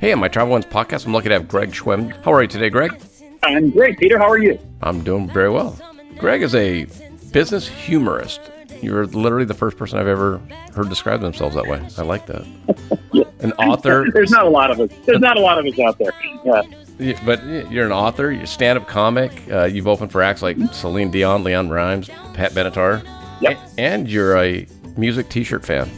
Hey, on my Travel Wins podcast, I'm lucky to have Greg Schwem. How are you today, Greg? I'm great, Peter. How are you? I'm doing very well. Greg is a business humorist. You're literally the first person I've ever heard describe themselves that way. I like that. An author. There's not a lot of us. There's not a lot of us out there. Yeah. Yeah, But you're an author, you're a stand-up comic. Uh, you've opened for acts like Celine Dion, Leann Rimes, Pat Benatar, Yep. And you're a music T-shirt fan.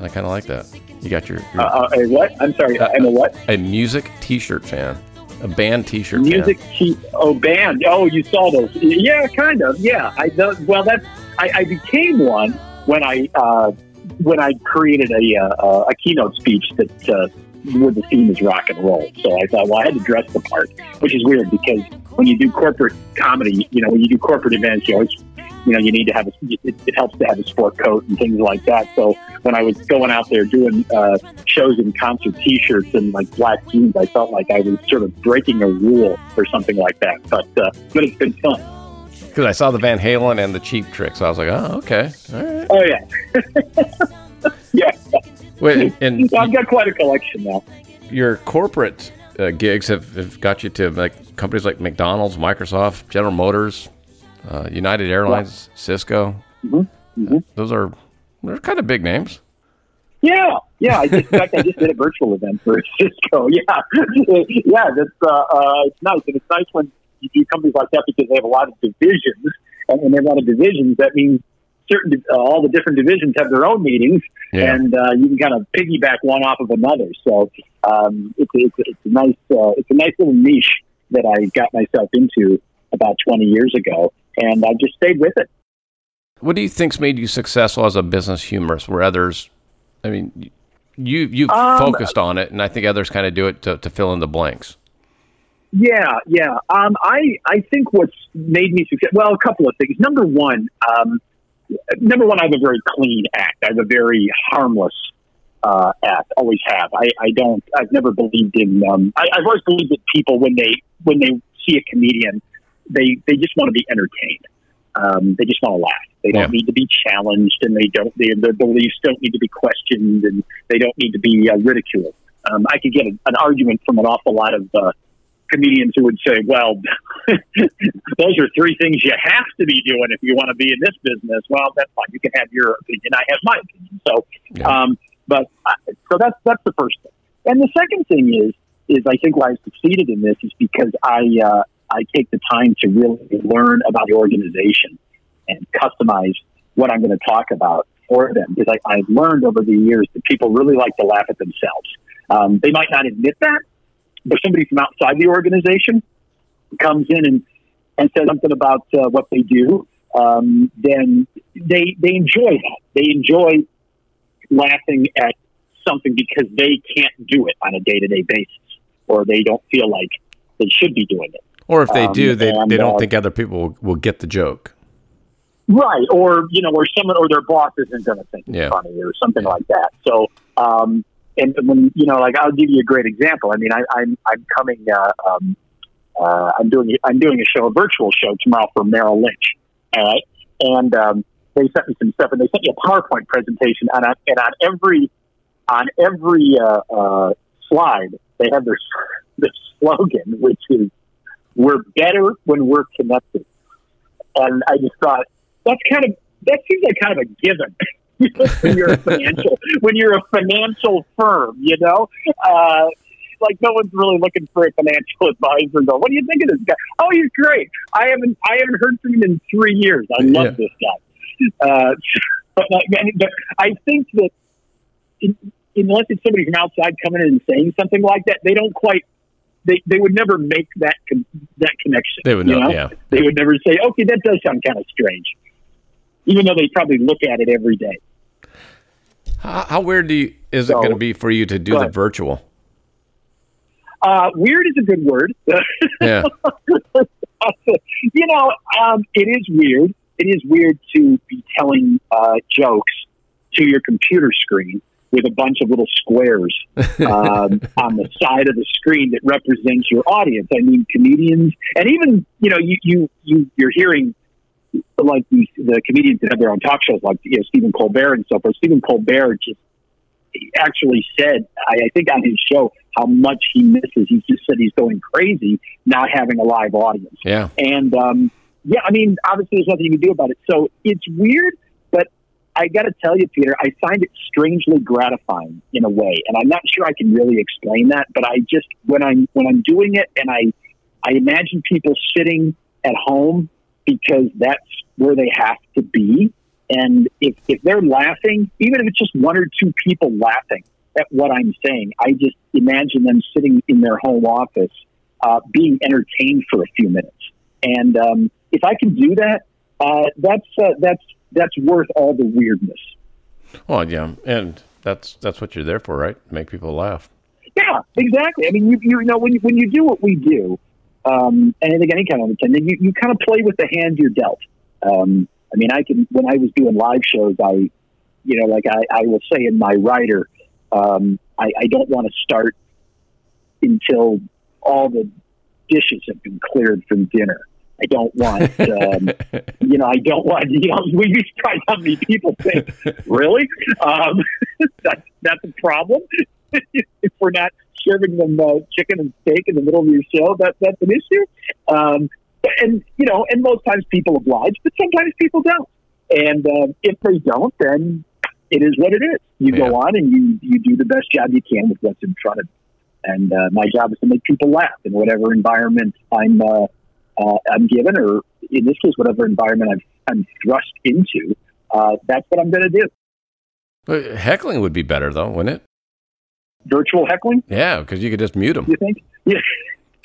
I kind of like that. You got your, your Uh, uh, a what? I'm sorry. I'm a what? a music T-shirt fan, a band T-shirt Music fan. key. Oh, band. Oh, you saw those? Yeah, kind of. Yeah. I well, that's. I, I became one when I uh, when I created a uh, a keynote speech that uh, where the theme is rock and roll. So I thought, well, I had to dress the part, which is weird because when you do corporate comedy, you know, when you do corporate events, you always, you know, you need to have a. It, it helps to have a sport coat and things like that. So when I was going out there doing uh, shows in concert T-shirts and like black jeans, I felt like I was sort of breaking a rule or something like that. But uh, but it's been fun. Because I saw the Van Halen and the Cheap Trick, so I was like, oh, okay, all right. Oh yeah, yeah. Wait, and I've got quite a collection now. your corporate uh, gigs have, have got you to like companies like McDonald's, Microsoft, General Motors, uh, United Airlines, Cisco. Mhm, mhm. Those are they're kind of big names. Yeah, yeah. I just, in fact, I just did a virtual event for Cisco. Yeah, yeah. That's uh, uh, it's nice, and it's nice when you do companies like that because they have a lot of divisions, and when they have a lot of divisions, that means certain uh, all the different divisions have their own meetings, Yeah. and uh, you can kind of piggyback one off of another. So um, it's, it's, it's a nice uh, it's a nice little niche that I got myself into about 20 years ago, and I just stayed with it. What do you think's made you successful as a business humorist, where others, I mean, you you Um, focused on it, and I think others kind of do it to, to fill in the blanks. Yeah, yeah. Um, I I think what's made me successful. Well, a couple of things. Number one, um, number one, I have a very clean act. I have a very harmless uh, act. Always have. I, I don't. I've never believed in. Um, I, I've always believed that people when they when they see a comedian, they they just want to be entertained. Um, they just want to laugh. They don't Yeah. need to be challenged, and they don't. They, their beliefs don't need to be questioned, and they don't need to be uh, ridiculed. Um, I could get a, an argument from an awful lot of uh, comedians who would say, "Well, those are three things you have to be doing if you want to be in this business." Well, that's fine. You can have your opinion. I have my opinion. So, Yeah. um, but uh, so that's that's the first thing. And the second thing is is I think why I succeeded in this is because I uh, I take the time to really learn about the organization and customize what I'm going to talk about for them because I, I've learned over the years that people really like to laugh at themselves. Um, they might not admit that, but somebody from outside the organization comes in and, and says something about uh, what they do, um, then they they enjoy that. They enjoy laughing at something because they can't do it on a day to day basis, or they don't feel like they should be doing it. Or if they Um, do, they, and, they don't uh, think other people will, will get the joke. Right, or you know, or someone or their boss isn't going to think it's Yeah. funny or something like that. So, um, and when you know, like I'll give you a great example. I mean, I, I'm I'm coming. Uh, um, uh, I'm doing I'm doing a show, a virtual show tomorrow for Merrill Lynch. All right, and um, they sent me some stuff, and they sent me a PowerPoint presentation, and on, and on every on every uh, uh, slide they have their their slogan, which is "We're better when we're connected." And I just thought that's kind of that seems like kind of a given when you're a financial when you're a financial firm, you know. Uh, like no one's really looking for a financial advisor. Go, what do you think of this guy? Oh, he's great. I haven't I haven't heard from him in three years. I love Yeah. this guy. Uh, but, but I think that in, unless it's somebody from outside coming in and saying something like that, they don't quite. They, they would never make that con- that connection. They would you know, yeah. They would never say, "Okay, that does sound kind of strange," even though they probably look at it every day. How, how weird do you, is it going to be for you to do the virtual? Uh, weird is a good word. Yeah. you know, um, it is weird. It is weird to be telling uh, jokes to your computer screen with a bunch of little squares um, on the side of the screen that represents your audience. I mean, comedians, and even you know, you you, you you're hearing like these, the comedians that have their own talk shows, like you know Stephen Colbert and so forth. Stephen Colbert just actually said, I, I think on his show, how much he misses. He just said he's going crazy not having a live audience. Yeah. And um, yeah, I mean, obviously, there's nothing you can do about it. So it's weird, but I got to tell you, Peter, I find it strangely gratifying in a way, and I'm not sure I can really explain that. But I just when I'm when I'm doing it, and I I imagine people sitting at home because that's where they have to be. And if, if they're laughing, even if it's just one or two people laughing at what I'm saying, I just imagine them sitting in their home office uh, being entertained for a few minutes. And um, if I can do that, uh, that's uh, that's that's worth all the weirdness. Well, yeah, and that's that's what you're there for, right? Make people laugh. Yeah, exactly. I mean, you you know when you, when you do what we do, um, and I think any kind of entertainment, you, you kind of play with the hand you're dealt. Um, I mean, I can when I was doing live shows, I, you know, like I, I will say in my writer, um, I, I don't want to start until all the dishes have been cleared from dinner. I don't want, um, you know, I don't want, you know, we used to try how many people think, really? Um, that's, that's a problem. if we're not serving them uh, chicken and steak in the middle of your show, that, that's an issue. Um, and, you know, and most times people oblige, but sometimes people don't. And uh, if they don't, then it is what it is. You yeah. go on and you, you do the best job you can with what's in front of you. And uh, my job is to make people laugh in whatever environment I'm uh, uh, I'm given, or in this case, whatever environment I've, I'm thrust into. Uh, that's what I'm going to do. But heckling would be better, though, wouldn't it? Virtual heckling? Yeah, because you could just mute them. You think? Yeah.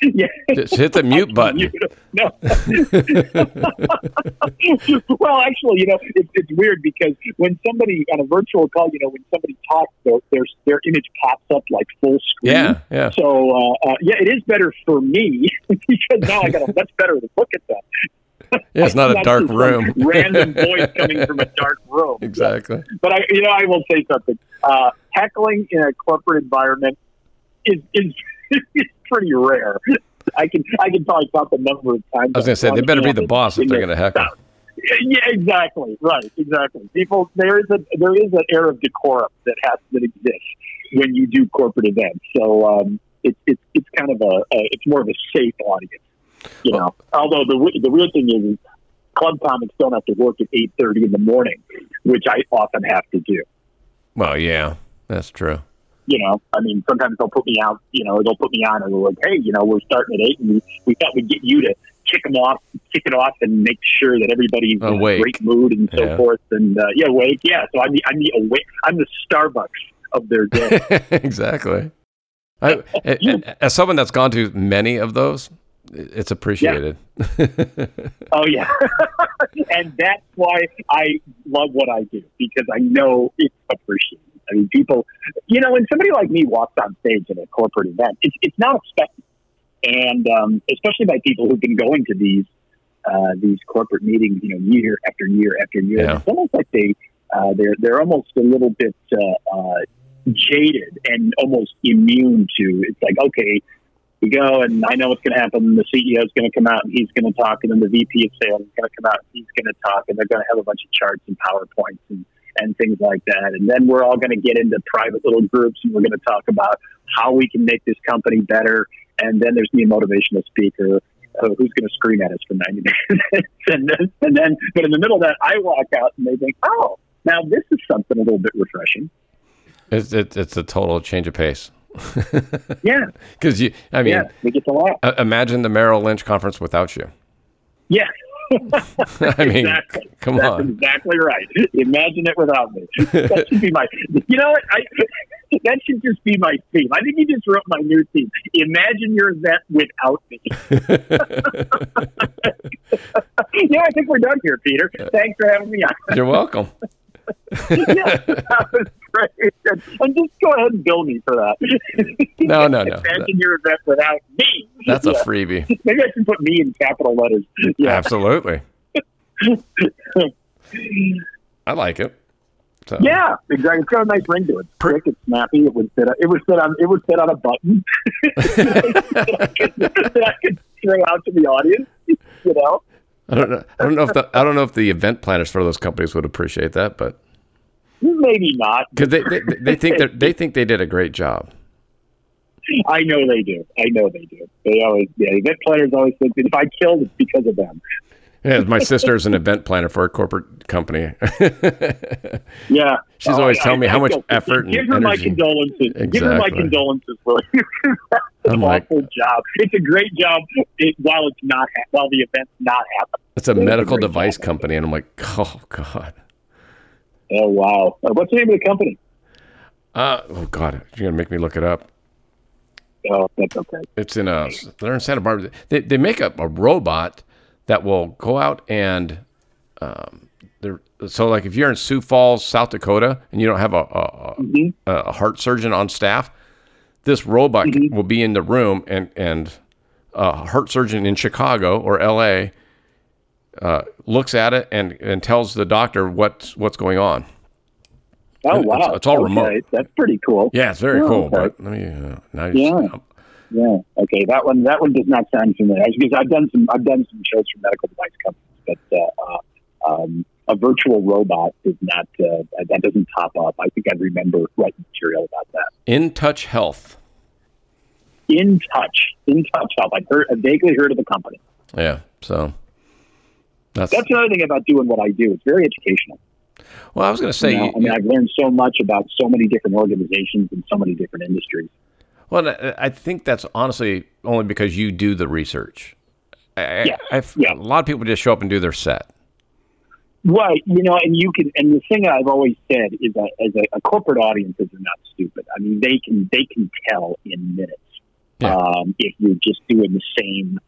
yeah. Just hit the mute button. no. well, actually, you know, it, it's weird because when somebody on a virtual call, you know, when somebody talks, their their, their image pops up like full screen. Yeah, yeah. So, uh, uh, yeah, it is better for me because now I got a much better look at them. Yeah, it's not a dark room. random voice coming from a dark room. Exactly. But I, you know, I will say something. Uh, heckling in a corporate environment is, is pretty rare. I can I can probably count the number of times. I was going to say they better be the boss if they're going to heckle. Yeah, exactly. Right, exactly. People, there is a there is an air of decorum that has that exists when you do corporate events. So um, it's it's it's kind of a, a it's more of a safe audience, you well, know. Although the the real thing is, club comics don't have to work at eight thirty in the morning, which I often have to do. Well, yeah, that's true you know, I mean, sometimes they'll put me out, you know, they'll put me on and they're like, hey, you know, we're starting at eight and we, we thought we'd get you to kick them off, kick it off and make sure that everybody's in a great mood and so yeah. forth. And, uh, yeah, awake. Yeah. So I'm the, I'm the awake, I'm the Starbucks of their day. exactly. I, as someone that's gone to many of those, it's appreciated. Yeah. oh yeah, and that's why I love what I do because I know it's appreciated. I mean, people, you know, when somebody like me walks on stage at a corporate event, it's, it's not expected. And um, especially by people who've been going to these uh, these corporate meetings, you know, year after year after year. Yeah. It's almost like they uh, they're they're almost a little bit uh, uh, jaded and almost immune to. It's like okay, we go and I know what's going to happen. The CEO is going to come out and he's going to talk, and then the VP of sales is going to come out and he's going to talk, and they're going to have a bunch of charts and powerpoints and and things like that. And then we're all going to get into private little groups and we're going to talk about how we can make this company better. And then there's me, a motivational speaker, uh, who's going to scream at us for 90 minutes. and, then, and then, but in the middle of that, I walk out and they think, oh, now this is something a little bit refreshing. It's, it's, it's a total change of pace. Yeah. Because you, I mean, yeah, we get to laugh. Uh, imagine the Merrill Lynch conference without you. Yeah. I mean, exactly. come That's on. Exactly right. Imagine it without me. That should be my. You know what? I, that should just be my theme. I think you just wrote my new theme. Imagine your event without me. yeah, I think we're done here, Peter. Thanks for having me on. You're welcome. Yeah, that was great. And just go ahead and bill me for that. No, no, no. Imagine your event without me. That's yeah. a freebie. Maybe I should put me in capital letters. Yeah. Absolutely. I like it. So. Yeah, exactly. It's got a nice ring to it. Quick, it's snappy. It would fit. It would fit on. It would fit on a button that, I could, that I could throw out to the audience. You know. I don't know. I don't know if the I don't know if the event planners for those companies would appreciate that, but Maybe not. Because they, they, they think they they think they did a great job. I know they do. I know they do. They always, yeah, event planners always think that if I killed, it's because of them. Yeah, my sister's an event planner for a corporate company. yeah, she's oh, always telling me I, how I much effort. Give her energy. my condolences. Exactly. Give her my condolences, Willie. That's an like, awful job. It's a great job while it's not ha- while the event's not happening. It's a it's medical a device job. company, and I'm like, oh god. Oh wow! Uh, what's the name of the company? Uh, oh god, you're gonna make me look it up. Oh, that's okay. It's in a. They're in Santa Barbara. They they make a, a robot that will go out and um, so like if you're in Sioux Falls, South Dakota, and you don't have a a, mm-hmm. a heart surgeon on staff, this robot mm-hmm. will be in the room and and a heart surgeon in Chicago or L.A. Uh, looks at it and, and tells the doctor what's what's going on. Oh wow! It's, it's all okay. remote. That's pretty cool. Yeah, it's very oh, cool. Okay. But let me uh, now yeah. Yeah. Okay. That one. That one does not sound familiar because I've done some. I've done some shows for medical device companies, but uh, uh, um, a virtual robot is not. Uh, that doesn't pop up. I think I remember writing material about that. InTouch Health. In Touch. InTouch Health. I've heard. I vaguely heard of the company. Yeah. So. That's, that's another thing about doing what I do. It's very educational. Well, I was going to say, you know, I mean, I've learned so much about so many different organizations and so many different industries. Well, I think that's honestly only because you do the research. I, yeah. yeah. A lot of people just show up and do their set. Right. You know, and you can, and the thing I've always said is that as a, a corporate audiences are not stupid. I mean, they can, they can tell in minutes yeah. um, if you're just doing the same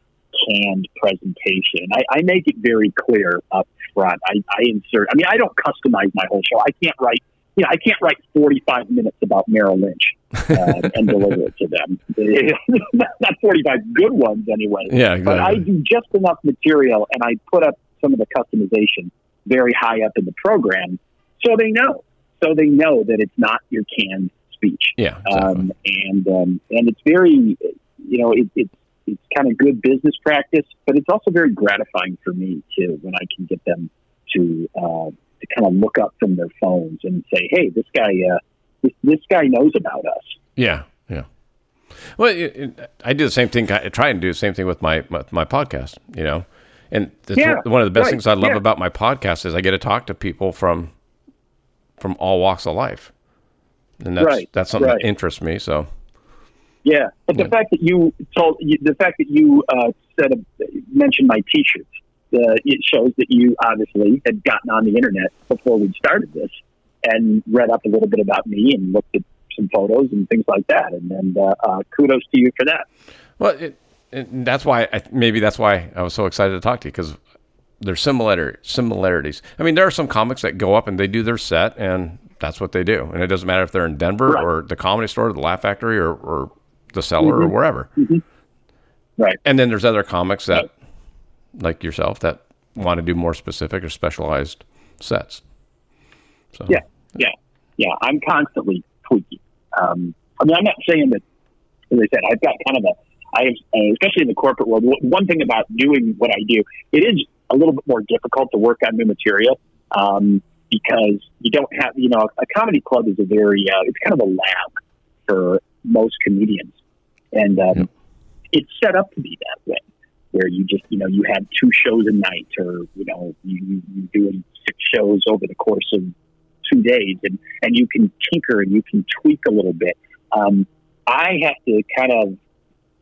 canned presentation. I, I make it very clear up front. I, I insert, I mean, I don't customize my whole show. I can't write you know, I can't write 45 minutes about Merrill Lynch uh, and deliver it to them. Not 45 good ones, anyway. Yeah, exactly. But I do just enough material, and I put up some of the customization very high up in the program, so they know. So they know that it's not your canned speech. Yeah, exactly. um, and um, and it's very, you know, it, it's it's kind of good business practice, but it's also very gratifying for me too when I can get them to. Uh, to kind of look up from their phones and say, "Hey, this guy, uh, this, this guy knows about us." Yeah, yeah. Well, it, it, I do the same thing. I try and do the same thing with my my, my podcast. You know, and yeah, one of the best right. things I love yeah. about my podcast is I get to talk to people from from all walks of life, and that's right. that's something right. that interests me. So. Yeah, but the yeah. fact that you told the fact that you uh, said mentioned my T-shirts uh, it shows that you obviously had gotten on the internet before we started this and read up a little bit about me and looked at some photos and things like that. And, and uh, uh, kudos to you for that. Well, it, it, that's why I, maybe that's why I was so excited to talk to you because there's similar similarities. I mean, there are some comics that go up and they do their set and that's what they do, and it doesn't matter if they're in Denver right. or the Comedy Store, or the Laugh Factory, or, or the Cellar, mm-hmm. or wherever. Mm-hmm. Right. And then there's other comics that right like yourself that want to do more specific or specialized sets. So yeah, yeah, yeah. I'm constantly tweaking. Um, I mean, I'm not saying that. As I said, I've got kind of a. I have, uh, especially in the corporate world. One thing about doing what I do, it is a little bit more difficult to work on new material um, because you don't have. You know, a comedy club is a very. Uh, it's kind of a lab for most comedians, and um, yep. it's set up to be that way where you just you know you have two shows a night or you know you you doing six shows over the course of two days and and you can tinker and you can tweak a little bit. Um, i have to kind of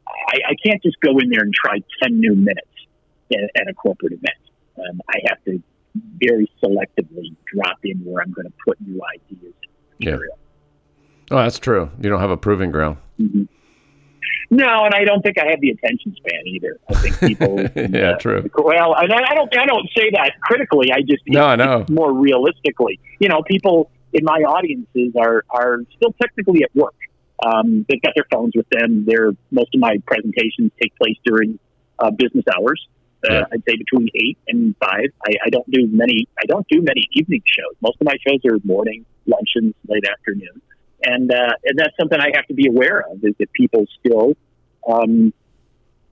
I, I can't just go in there and try 10 new minutes at, at a corporate event. Um, i have to very selectively drop in where i'm going to put new ideas yeah. oh that's true. You don't have a proving ground. Mm-hmm. No, and I don't think I have the attention span either. I think people. yeah, uh, true. Well, and I don't. I don't say that critically. I just no, I know more realistically. You know, people in my audiences are are still technically at work. Um, they've got their phones with them. They're most of my presentations take place during uh, business hours. Uh, yeah. I'd say between eight and five. I, I don't do many. I don't do many evening shows. Most of my shows are morning, luncheons, late afternoon and uh, and that's something I have to be aware of is that people still um,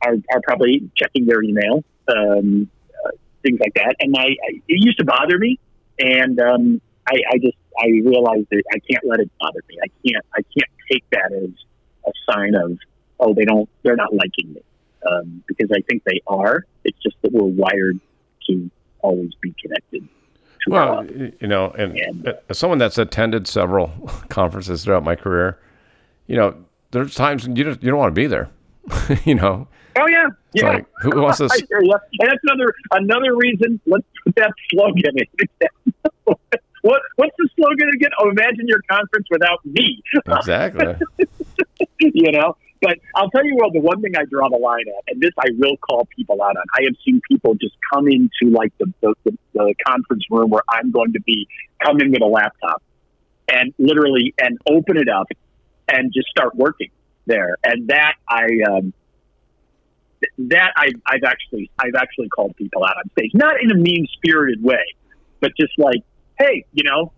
are are probably checking their email, um, uh, things like that. And I, I, it used to bother me, and um, I, I just I realized that I can't let it bother me. I can't I can't take that as a sign of oh they don't they're not liking me um, because I think they are. It's just that we're wired to always be connected. Well, you know, and, as someone that's attended several conferences throughout my career, you know, there's times when you just you don't want to be there. you know, oh yeah, it's yeah. like who wants to? I s- hear you. And that's another another reason. Let's put that slogan in. what what's the slogan again? Oh, imagine your conference without me. Exactly. you know. But I'll tell you what, the one thing I draw the line at, and this I will call people out on. I have seen people just come into like the the, the, the conference room where I'm going to be, come in with a laptop, and literally and open it up, and just start working there. And that I. Um, that I, I've actually I've actually called people out on stage, not in a mean spirited way, but just like, hey, you know,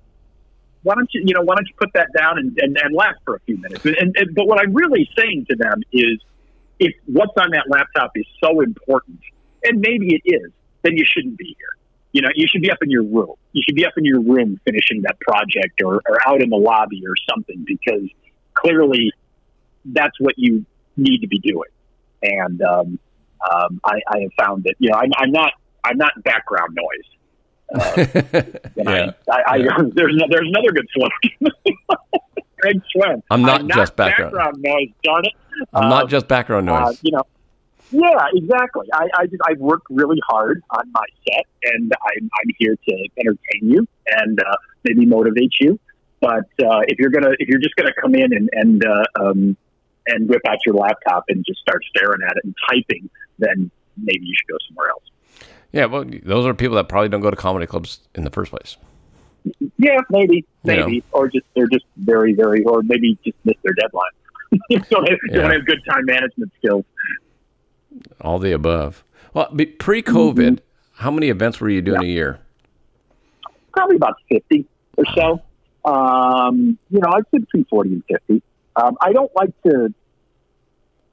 why don't you you know why don't you put that down and, and, and laugh for a few minutes? And, and but what I'm really saying to them is, if what's on that laptop is so important, and maybe it is, then you shouldn't be here. You know, you should be up in your room. You should be up in your room finishing that project or, or out in the lobby or something because clearly that's what you need to be doing. And um, um, I, I have found that you know I'm, I'm not I'm not background noise. Uh, yeah. I, I, I, there's no, there's another good slogan. Greg Schwem. I'm not just background. noise. Darn it. I'm Uh, not just background uh, noise. you know. Yeah, exactly. I, I just, I've worked really hard on my set, and I'm I'm here to entertain you and uh, maybe motivate you. But uh, if you're gonna if you're just gonna come in and and uh, um, and whip out your laptop and just start staring at it and typing, then maybe you should go somewhere else. Yeah, well, those are people that probably don't go to comedy clubs in the first place. Yeah, maybe, You maybe, or just they're just very, very, or maybe just miss their deadline. don't have, Yeah. don't have good time management skills. All the above. Well, pre-COVID, Mm-hmm. how many events were you doing a year? Probably about fifty or so. Um, you know, I'd say between forty and fifty. Um, I don't like to.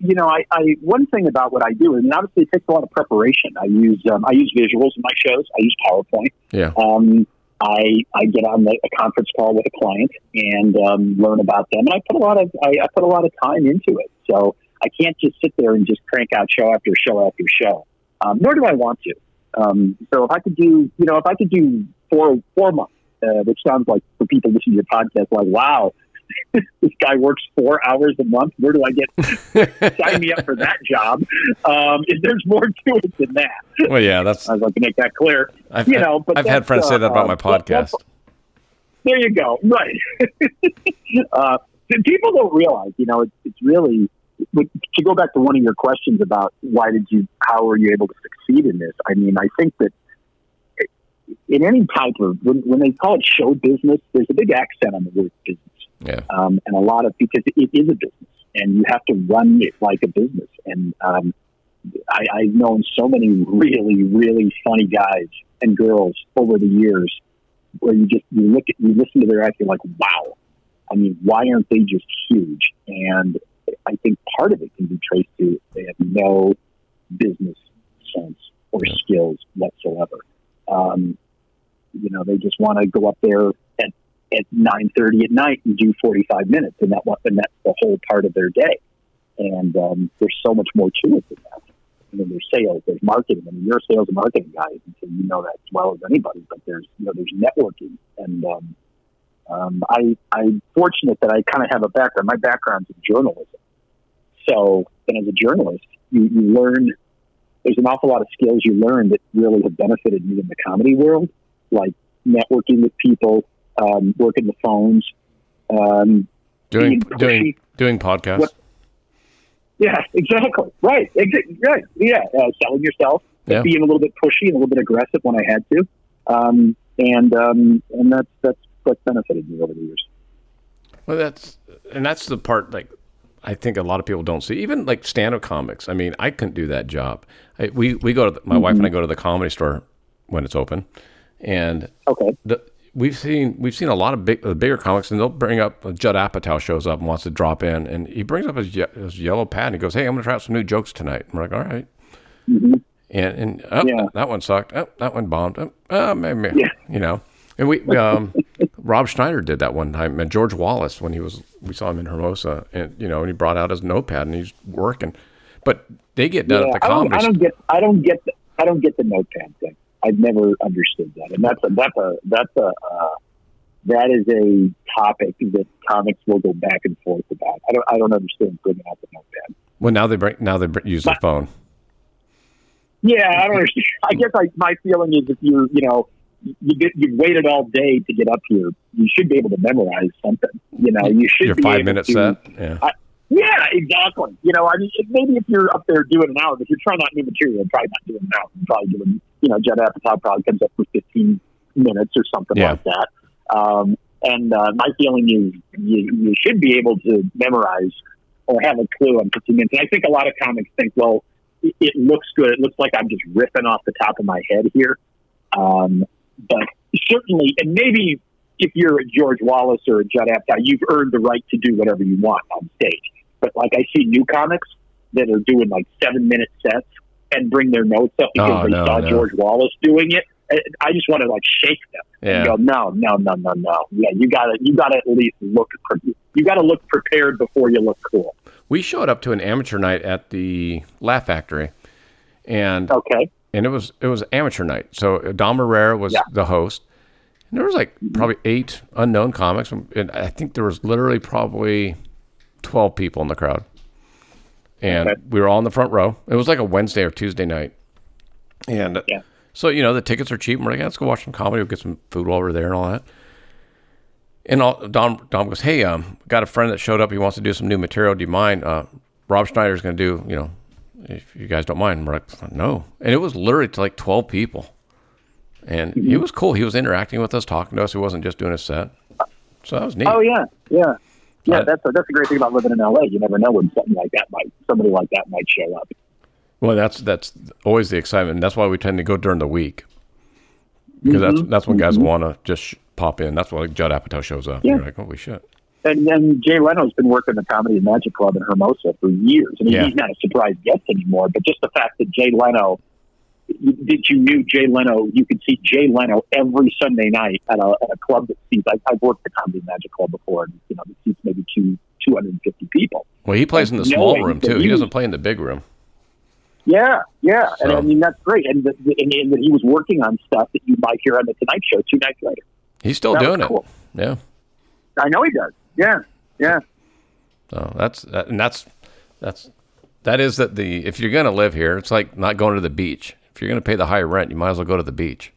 You know, I, I one thing about what I do, and obviously it takes a lot of preparation. I use um, I use visuals in my shows. I use PowerPoint. Yeah. Um, I I get on the, a conference call with a client and um, learn about them, and I put a lot of I, I put a lot of time into it. So I can't just sit there and just crank out show after show after show. Um, nor do I want to. Um, so if I could do, you know, if I could do four four months, uh, which sounds like for people listening to your podcast, like wow, this guy works four hours a month. Where do I get sign me up for that job? Um, there's more to it than that, Well, yeah, that's I'd like to make that clear. I've, you know, but I've had friends say uh, that about my uh, that's- podcast. There you go. Right. uh, people don't realize, you know, it's, it's really to go back to one of your questions about why did you, how were you able to succeed in this? I mean, I think that in any type of when, when they call it show business, there's a big accent on the word business, Yeah. um, and a lot of because it is a business, and you have to run it like a business. And um, I, I've known so many really, really funny guys and girls over the years where you just you look at you listen to their act, you're like, wow. I mean, why aren't they just huge? And I think part of it can be traced to they have no business sense or skills whatsoever. Um, you know, they just want to go up there at at nine thirty at night and do forty five minutes, and that and that's the whole part of their day. And um, there's so much more to it than that. I mean, there's sales, there's marketing. I mean, you're a sales and marketing guy, and so you know that as well as anybody. But there's you know there's networking, and um, um, I I'm fortunate that I kind of have a background. My background's in journalism, so and as a journalist, you, you learn. There's an awful lot of skills you learn that really have benefited me in the comedy world, like networking with people, um, working the phones, um, Doing being doing doing podcasts. What- Yeah, exactly. Right. Exa- right. Yeah. Uh, selling yourself, Yeah. being a little bit pushy and a little bit aggressive when I had to, um, and um, and that's that's that's benefited me over the years. Well, that's and that's the part like I think a lot of people don't see. Even like stand-up comics. I mean, I couldn't do that job. I, we we go to the, my wife and I go to the comedy store when it's open, and Okay. the, we've seen we've seen a lot of big the bigger comics, and they'll bring up Judd Apatow shows up and wants to drop in, and he brings up his, ye- his yellow pad and he goes, "Hey, I'm going to try out some new jokes tonight." And we're like, "All right." hmm And and oh, Yeah. that one sucked. Oh, that one bombed. Oh, uh, maybe Yeah. you know. And we um, Rob Schneider did that one time, and George Wallace when he was we saw him in Hermosa, and you know, and he brought out his notepad and he's working. But they get done Yeah, at the I don't, comedy. I don't get. I don't get. The, I don't get the notepad thing. I've never understood that, and that's a that's a that's a uh, that is a topic that comics will go back and forth about. I don't. I don't understand bringing out the notepad. well, now they bring now they br- use the phone. Yeah, I don't understand. I guess I, my feeling is if you're you know you get you've waited all day to get up here, you should be able to memorize something. You know, you should Your be five able minute to- set. Yeah. Yeah, exactly. You know, I mean, maybe if you're up there doing an hour, if you're trying out new material, probably not doing an hour. You're probably doing, you know, Judd Apatow probably comes up for 15 minutes or something Yeah. like that. Um, and uh, my feeling is you, you should be able to memorize or have a clue on 15 minutes. And I think a lot of comics think, well, it, it looks good. It looks like I'm just ripping off the top of my head here. Um, but certainly, and maybe if you're a George Wallace or a Judd Apatow, you've earned the right to do whatever you want on stage. But like I see new comics that are doing like seven minute sets and bring their notes up because Oh, they no, saw no. George Wallace doing it. I- just want to like shake them Yeah. and go, no, no, no, no, no. Yeah, you gotta, you gotta at least look, pre- you gotta look prepared before you look cool. We showed up to an amateur night at the Laugh Factory, and Okay. and it was it was amateur night. So Dom Irrera was Yeah. the host, and there was like probably eight unknown comics, and I think there was literally probably twelve people in the crowd, and Okay. we were all in the front row. It was like a Wednesday or Tuesday night, and Yeah. so you know the tickets are cheap. And we're like, "Yeah, let's go watch some comedy. We'll get some food while we're there and all that. And all, Dom Dom goes, "Hey, um, got a friend that showed up. He wants to do some new material. Do you mind? Uh, Rob Schneider's going to do, you know, if you guys don't mind." And we're like, "No." And it was literally to like twelve people, and he was cool. He was interacting with us, talking to us. He wasn't just doing a set. So that was neat. Oh yeah, yeah, yeah. Uh, that's a, that's a great thing about living in LA. You never know when something like that might, somebody like that might show up. Well, that's that's always the excitement. And that's why we tend to go during the week because that's that's when guys want to just sh- pop in. That's why like, Judd Apatow shows up. Yeah. You're like, holy shit. And then Jay Leno's been working the Comedy and Magic Club in Hermosa for years. I mean, Yeah. he's not a surprise guest anymore, but just the fact that Jay Leno, that you knew Jay Leno, you could see Jay Leno every Sunday night at a, at a club that seats. I, I've worked the Comedy Magic Club before, and you know, it seats maybe two 250 people. Well, he plays in the small room too. He he- doesn't play in the big room. Yeah, yeah, and I mean that's great. And, the, and, and he was working on stuff that you might hear on the Tonight Show two nights later. He's still That doing cool. it. Yeah. I know he does. Yeah, yeah. So that's that, and that's that's that is that the if you're gonna live here, it's like not going to the beach. If you're gonna pay the high rent, you might as well go to the beach.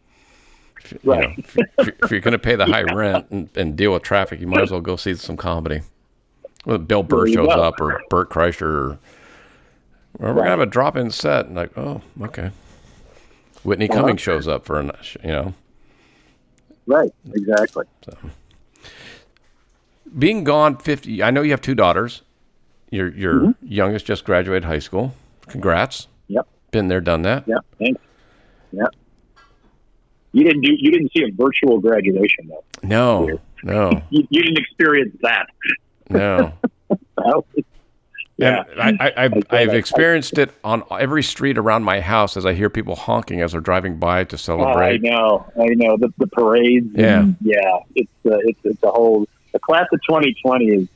If, you- you Right. know, if, you- if you're- if you're gonna pay the high rent and, and deal with traffic, you might as well go see some comedy. Well, Bill Burr shows go. up or Bert Kreischer or well, we're gonna have a drop in set. And like, oh, okay. Whitney Uh-huh. Cummings shows up for a you know. Right, exactly. being gone 50 i know you have two daughters your your Mm-hmm. youngest just graduated high school congrats been there done that Yeah. Thanks. Yep. You didn't do. You didn't see a virtual graduation though. no no You, you didn't experience that. no Well, yeah. And I, I, I've experienced it on every street around my house as I hear people honking as they're driving by to Oh, I know, I know the, the parades. Yeah. and, yeah. It's uh, it's it's a whole the class of 2020 is.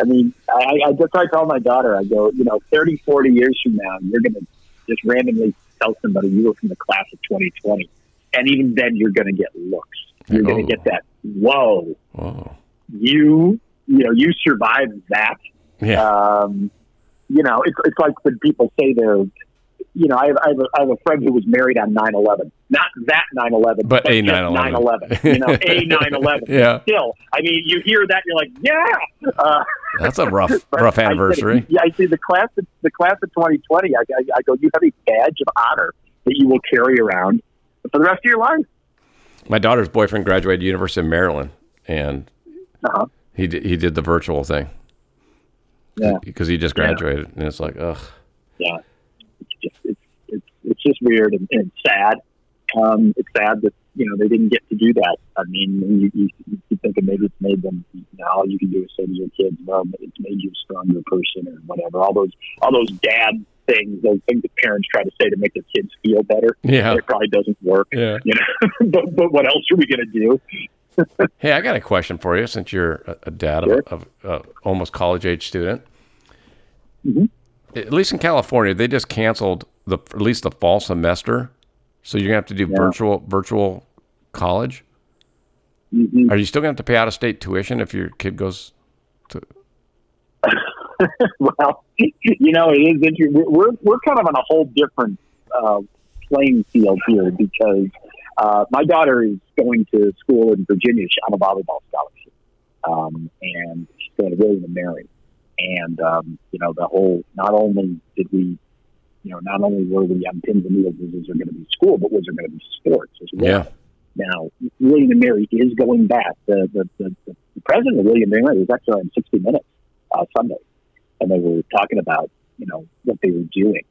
I mean, I, I just I tell my daughter, I go, you know, 30, 40 years from now, you're going to just randomly tell somebody you were from the class of 2020, and even then, you're going to get looks. You're going Oh. to get that. Whoa, Whoa. you, you know, you survived that. Yeah. Um, you know, it's, it's like when people say they're, you know, I have, I, have a, I have a friend who was married on 9 11. Not that 9 11, But a 9-11. 9/11. You know, a 9 11. Yeah. Still, I mean, you hear that, you're like, yeah. Uh, That's a rough, but rough I anniversary. yeah, I see the class, of, the class of 2020. I, I, I go, you have a badge of honor that you will carry around for the rest of your life. My daughter's boyfriend graduated University of Maryland, and Uh-huh. he did, he did the virtual thing. Yeah. Because he just Yeah. graduated, and it's like, ugh. yeah, just it's it's, it's just weird and, and sad. Um, it's sad that you know they didn't get to do that. I mean, you, you, you thinking maybe it's made them. You know, all you can do is say to your kids, "Well, it's made you a stronger person," or whatever. All those all those dad things, those things that parents try to say to make their kids feel better. Yeah. It probably doesn't work. Yeah. You know, but but what else are we going to do? hey, I got a question for you since you're a, a dad sure. of, of almost college age student. Mm-hmm. At least in California, they just canceled the at least the fall semester, so you're gonna have to do yeah. virtual virtual college. Mm-hmm. Are you still gonna have to pay out of state tuition if your kid goes to? well, you know, it is interesting. We're we're kind of on a whole different uh, playing field here because uh, my daughter is going to school in Virginia on a volleyball scholarship, um, and she's going to William and Mary. And um, you know, the whole not only did we, you know, not only were we on pins and needles, was there going to be school, but was there going to be sports as well? Yeah. Now, William and Mary is going back. The the, the, the president of William and Mary was actually on 60 Minutes uh, Sunday, and they were talking about you know what they were doing,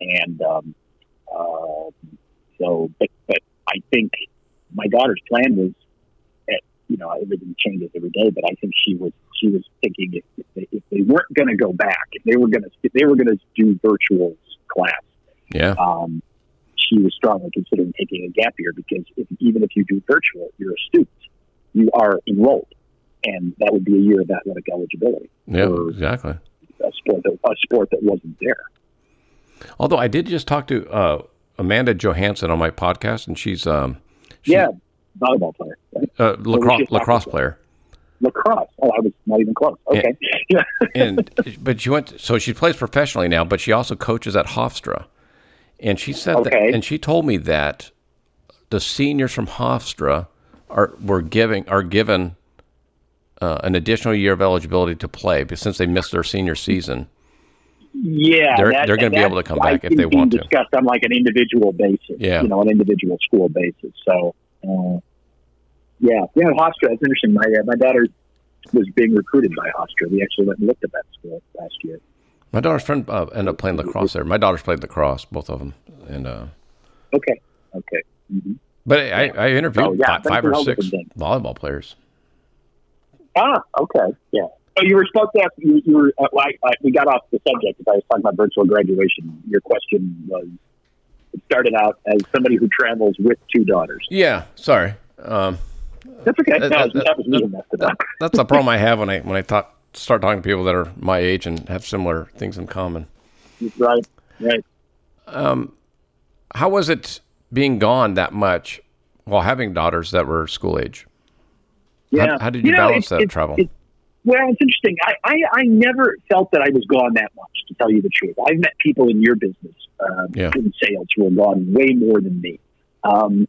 and um, uh, so but but I think my daughter's plan was, you know, everything changes every day, but I think she was she was thinking if, if they, if they weren't going to go back, if they were going to if they were going to do virtual class, yeah, um, she was strongly considering taking a gap year because if, even if you do virtual, you're a student, you are enrolled, and that would be a year of athletic eligibility. Yeah, exactly. A sport that a sport that wasn't there. Although I did just talk to uh, Amanda Johansson on my podcast, and she's um, she, yeah, volleyball player, right? uh, lacrosse, lacrosse player. Lacrosse. Oh, I was not even close. Okay. And, and but she went. So she plays professionally now, but she also coaches at Hofstra, and she said okay. that, and she told me that the seniors from Hofstra are were giving are given uh, an additional year of eligibility to play, but since they missed their senior season. Yeah, they're, that, they're going to be able to come back if they want to. Discussed on like an individual basis. Yeah, you know, an individual school basis. So, uh, yeah, yeah, Hofstra. It's interesting. My uh, my daughter was being recruited by Hofstra. We actually went and looked at that school last year. My daughter's friend uh, ended up playing lacrosse there. My daughter's played lacrosse, both of them, and uh, okay, okay. Mm-hmm. But I, I interviewed oh, yeah, five, five or six volleyball players. Ah, okay, yeah. Oh, you were supposed to ask. You, you were. Uh, I, I, we got off the subject. If I was talking about virtual graduation, your question was. It started out as somebody who travels with two daughters. Yeah, sorry. Um, that's okay. That, no, that, that, was me that, messed it up. that's the problem I have when I when I talk start talking to people that are my age and have similar things in common. Right. Right. Um, how was it being gone that much while having daughters that were school age? Yeah. How, how did you, you know, balance that travel? Well, it's interesting. I, I, I never felt that I was gone that much, to tell you the truth. I've met people in your business, uh, yeah. in sales, who have gone way more than me. Um,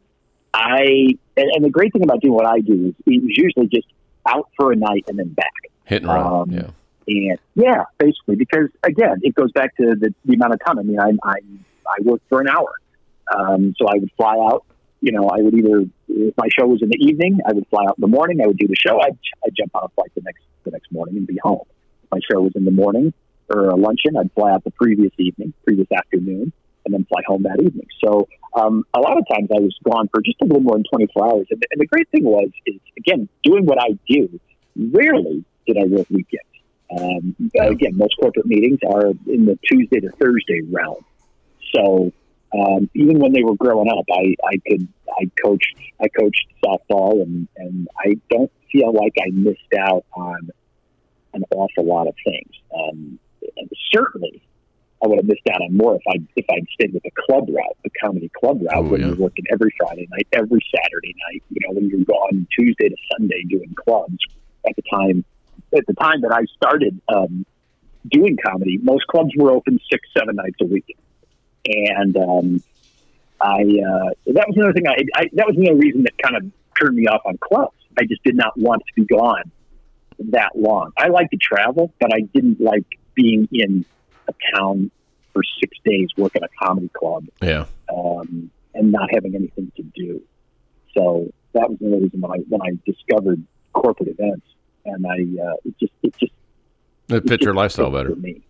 I and, and, the great thing about doing what I do is it was usually just out for a night and then back. Hit and run. Um, yeah. And yeah, basically, because again, it goes back to the, the amount of time. I mean, I I, I worked for an hour, um, so I would fly out you know, I would either if my show was in the evening, I would fly out in the morning. I would do the show. I'd, I'd jump on a flight the next the next morning and be home. If my show was in the morning or a luncheon, I'd fly out the previous evening, previous afternoon, and then fly home that evening. So um, a lot of times I was gone for just a little more than 24 hours. And, and the great thing was, is again, doing what I do, rarely did I work weekends. Um, again, most corporate meetings are in the Tuesday to Thursday realm. So um, even when they were growing up, I, I could I coached I coached softball and, and I don't feel like I missed out on an awful lot of things. Um, and certainly, I would have missed out on more if I if I'd stayed with the club route, the comedy club route, oh, when yeah. you're working every Friday night, every Saturday night. You know, when you're gone Tuesday to Sunday doing clubs. At the time, at the time that I started um, doing comedy, most clubs were open six seven nights a week and um, I uh, that was another thing. I, I that was another reason that kind of turned me off on clubs. I just did not want to be gone that long. I like to travel, but I didn't like being in a town for six days working a comedy club. Yeah, um, and not having anything to do. So that was another reason when I when I discovered corporate events, and I uh, it just it just it fit your lifestyle better. For me.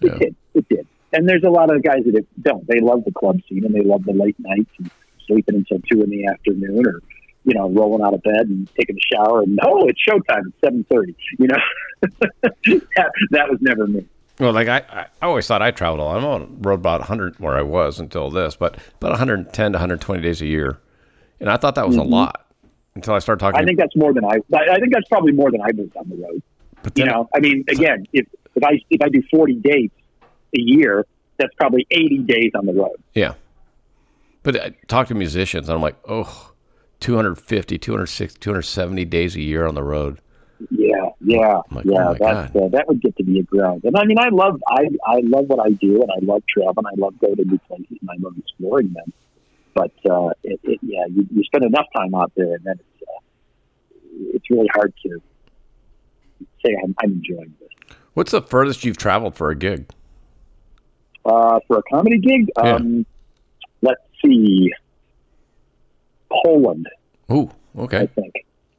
It yeah. did. It did and there's a lot of guys that don't. They love the club scene and they love the late nights and sleeping until two in the afternoon or you know rolling out of bed and taking a shower and oh it's showtime at seven thirty. You know that, that was never me. Well, like I, I always thought I traveled a lot. I'm on road about 100 where I was until this, but about 110 to 120 days a year, and I thought that was mm-hmm. a lot. until I started talking. I think that's more than I. I think that's probably more than I was on the road. But you know, I mean, again, if if I if I do forty dates a year, that's probably eighty days on the road. Yeah, but I talk to musicians, and I'm like, oh, 250, 260, 270 days a year on the road. Yeah, yeah, like, yeah. Oh that uh, that would get to be a grind. And I mean, I love I I love what I do, and I love traveling. I love going to new places, and I love exploring them. But uh, it, it, yeah, you, you spend enough time out there, and then it's uh, it's really hard to say I'm, I'm enjoying this. What's the furthest you've traveled for a gig? Uh, for a comedy gig, yeah. um, let's see, Poland. Ooh, okay. I think.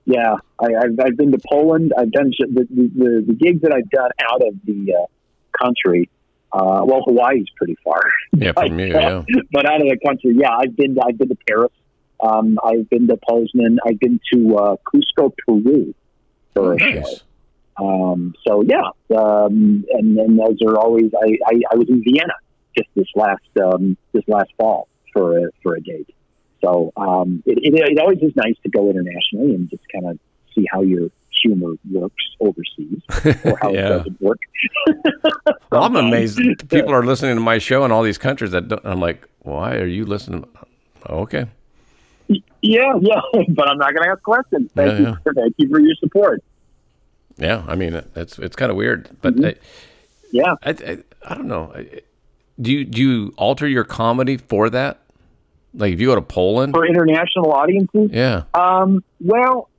Yeah, I, have I've been to Poland. I've done the, the, the gigs that I've done out of the uh, country. Uh, well, Hawaii's pretty far. Yeah, from you, yeah. But out of the country, yeah, I've been. To, I've been to Paris. Um, I've been to Poznan. I've been to uh, Cusco, Peru for oh, a nice. show. Um, so yeah, um, and then those are always. I, I, I was in Vienna just this last um, this last fall for a, for a date. So um, it, it, it always is nice to go internationally and just kind of see how your humor works overseas or how yeah. it doesn't work. well, I'm amazed people are listening to my show in all these countries that don't, I'm like, why are you listening? Okay. Yeah, yeah, but I'm not going to ask questions. Thank yeah, you, yeah. thank you for your support. Yeah, I mean it's it's kind of weird, but mm-hmm. I, yeah, I, I, I don't know. Do you do you alter your comedy for that? Like if you go to Poland for international audiences? Yeah. Um, well,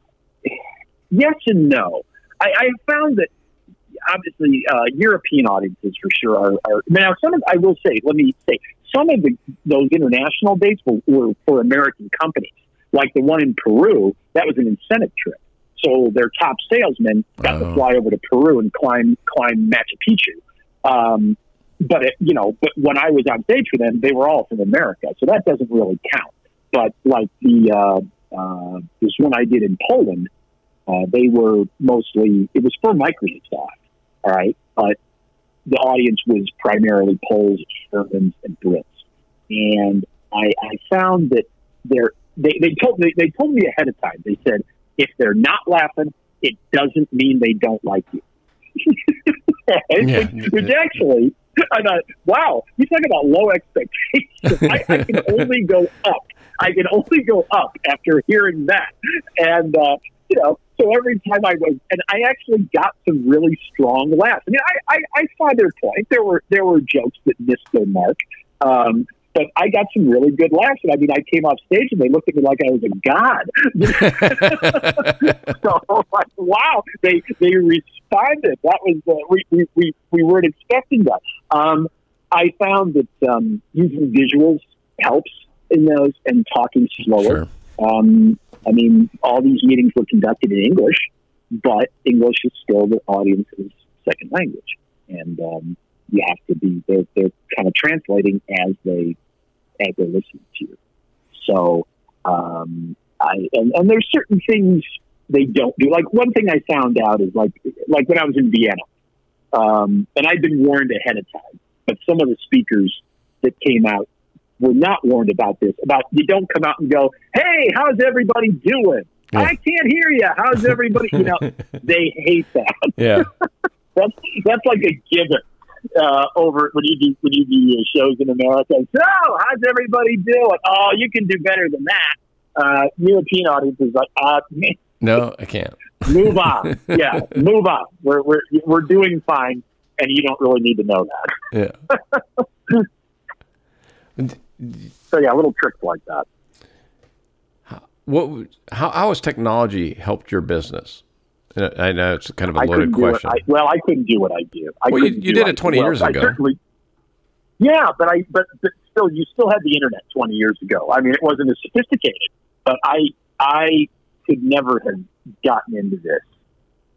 yes and no. I, I found that obviously uh, European audiences for sure are, are, now some of I will say let me say some of the, those international dates were, were for American companies like the one in Peru that was an incentive trip so their top salesmen got oh. to fly over to Peru and climb climb Machu Picchu. Um, but it, you know, but when I was on stage for them, they were all from America, so that doesn't really count. But like the uh, uh, this one I did in Poland, uh, they were mostly it was for Microsoft, all right, but the audience was primarily Poles, Germans, and Brits, and I, I found that they're, they they told me they told me ahead of time. They said if they're not laughing, it doesn't mean they don't like you. yeah, which, actually, I thought, wow, you talk about low expectations. I, I, can only go up. I can only go up after hearing that. And, uh, you know, so every time I was, and I actually got some really strong laughs. I mean, I, I, I saw their point. There were there were jokes that missed their mark. Um, but I got some really good laughs. And I mean, I came off stage and they looked at me like I was a god. so like, wow, they they responded. That was uh, we, we we we weren't expecting that. Um, I found that um, using visuals helps in those and talking slower. Sure. Um, I mean, all these meetings were conducted in English, but English is still the audience's second language, and um, you have to be they're, they're kind of translating as they as they're listening to you. So um, I and, and there's certain things they don't do. Like one thing I found out is like like when I was in Vienna, um, and I'd been warned ahead of time, but some of the speakers that came out were not warned about this. About you don't come out and go, "Hey, how's everybody doing?" Yeah. I can't hear you. How's everybody? You know, they hate that. Yeah, that's that's like a given uh, over when you do when you do shows in America. So, how's everybody doing? Oh, you can do better than that. Uh, European audiences like, uh, no, I can't. move on. Yeah, move on. We're we're we're doing fine, and you don't really need to know that. Yeah. so yeah, little tricks like that. What? How, how has technology helped your business? I know it's kind of a loaded question. I, well, I couldn't do what I do. I well, you, you did it 20 years well, ago. Yeah, but I but, but still, you still had the internet 20 years ago. I mean, it wasn't as sophisticated, but I I could never have gotten into this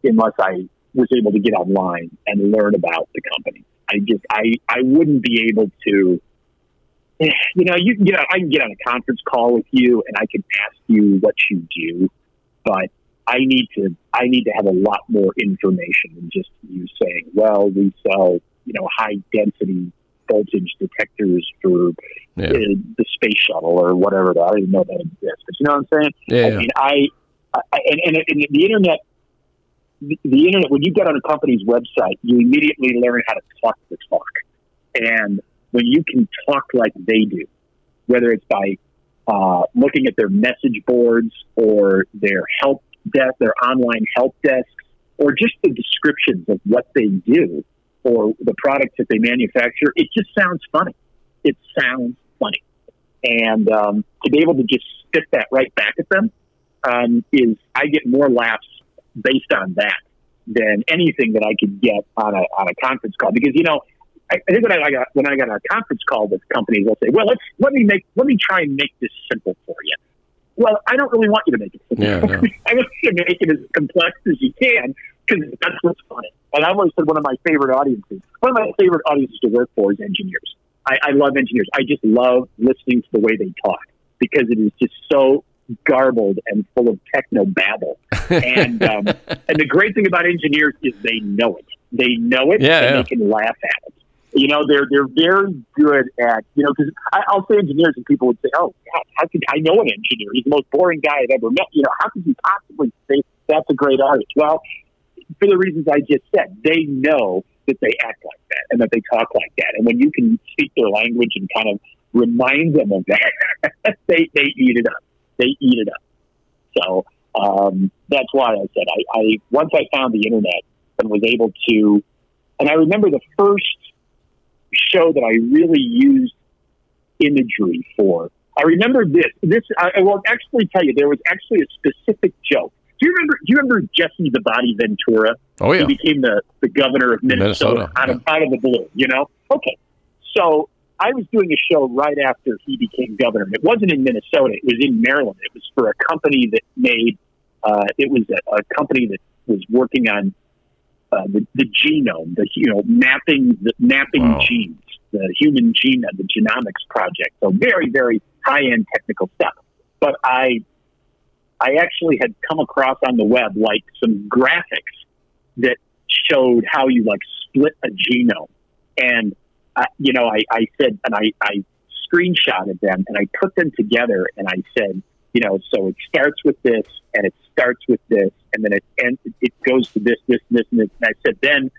unless I was able to get online and learn about the company. I just I I wouldn't be able to. You know, you can get I can get on a conference call with you and I can ask you what you do, but I need to I need to have a lot more information than just you saying, well, we sell you know high density voltage detectors for yeah. the, the space shuttle or whatever. I didn't know that exists, but you know what I'm saying? Yeah, I mean, I and, and, and the internet, the, the internet. When you get on a company's website, you immediately learn how to talk the talk, and when you can talk like they do, whether it's by uh, looking at their message boards or their help desk, their online help desks, or just the descriptions of what they do or the products that they manufacture, it just sounds funny. It sounds funny. And um, to be able to just spit that right back at them um, is, I get more laughs based on that than anything that I could get on a, on a conference call. Because, you know, I, think when I, got when I got a conference call with companies, they'll say, "Well, let's let me make let me try and make this simple for you." Well, I don't really want you to make it. Yeah, no. I want you to make it as complex as you can because that's what's funny. And I've always said one of my favorite audiences, one of my favorite audiences to work for is engineers. I, I love engineers. I just love listening to the way they talk because it is just so garbled and full of techno babble. and um, and the great thing about engineers is they know it. They know it, Yeah, and yeah. they can laugh at it. You know, they're they're very good at you know because I'll say engineers and people would say, "Oh, God, how could I know an engineer? He's the most boring guy I've ever met." You know, how could you possibly say that's a great artist? Well, for the reasons I just said, they know that they act like that and that they talk like that, and when you can speak their language and kind of remind them of that, they they eat it up. They eat it up. So um, that's why I said I, I once I found the internet and was able to, and I remember the first show that I really used imagery for. I remember this. This I, will actually tell you there was actually a specific joke. Do you remember? Do you remember Jesse the Body Ventura? Oh yeah. He became the, the governor of Minnesota, Minnesota, out, of, out of the blue, you know? Okay. So I was doing a show right after he became governor. It wasn't in Minnesota, it was in Maryland. It was for a company that made, uh, it was a, a company that was working on uh, the, the genome, the, you know, mapping, the, mapping Wow. genes, the human genome, the genomics project. So very, very high end technical stuff. But I, I actually had come across on the web like some graphics that showed how you like split a genome. And, uh, you know, I, I said, and I, I screenshotted them and I put them together and I said, you know, so it starts with this and it starts with this and then it ends, it goes to this, this, this, and this. And I said, then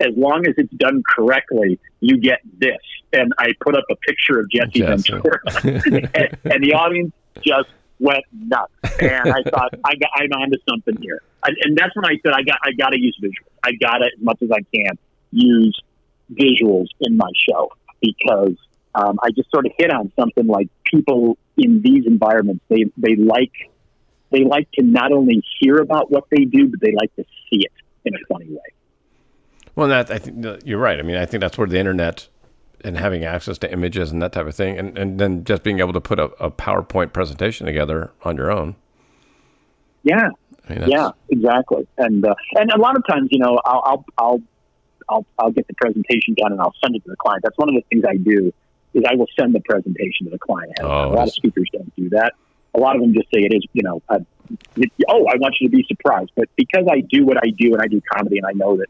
as long as it's done correctly, you get this. And I put up a picture of Jesse Jesse. Ventura and, and the audience just went nuts. And I thought, I got, I'm onto something here. And, and that's when I said, I got, I got to use visuals. I got to, as much as I can, use visuals in my show because um, I just sort of hit on something like people in these environments, they, they like, they like to not only hear about what they do, but they like to see it in a funny way. Well, that I think you're right. I mean, I think that's where the internet and having access to images and that type of thing, and, and then just being able to put a, a PowerPoint presentation together on your own. Yeah, I mean, yeah, exactly. And uh, and a lot of times, you know, I'll, I'll I'll I'll I'll get the presentation done and I'll send it to the client. That's one of the things I do is I will send the presentation to the client. ahead of time. Oh, a lot of speakers don't do that. A lot of them just say it is, you know, uh, it, oh, I want you to be surprised. But because I do what I do and I do comedy and I know that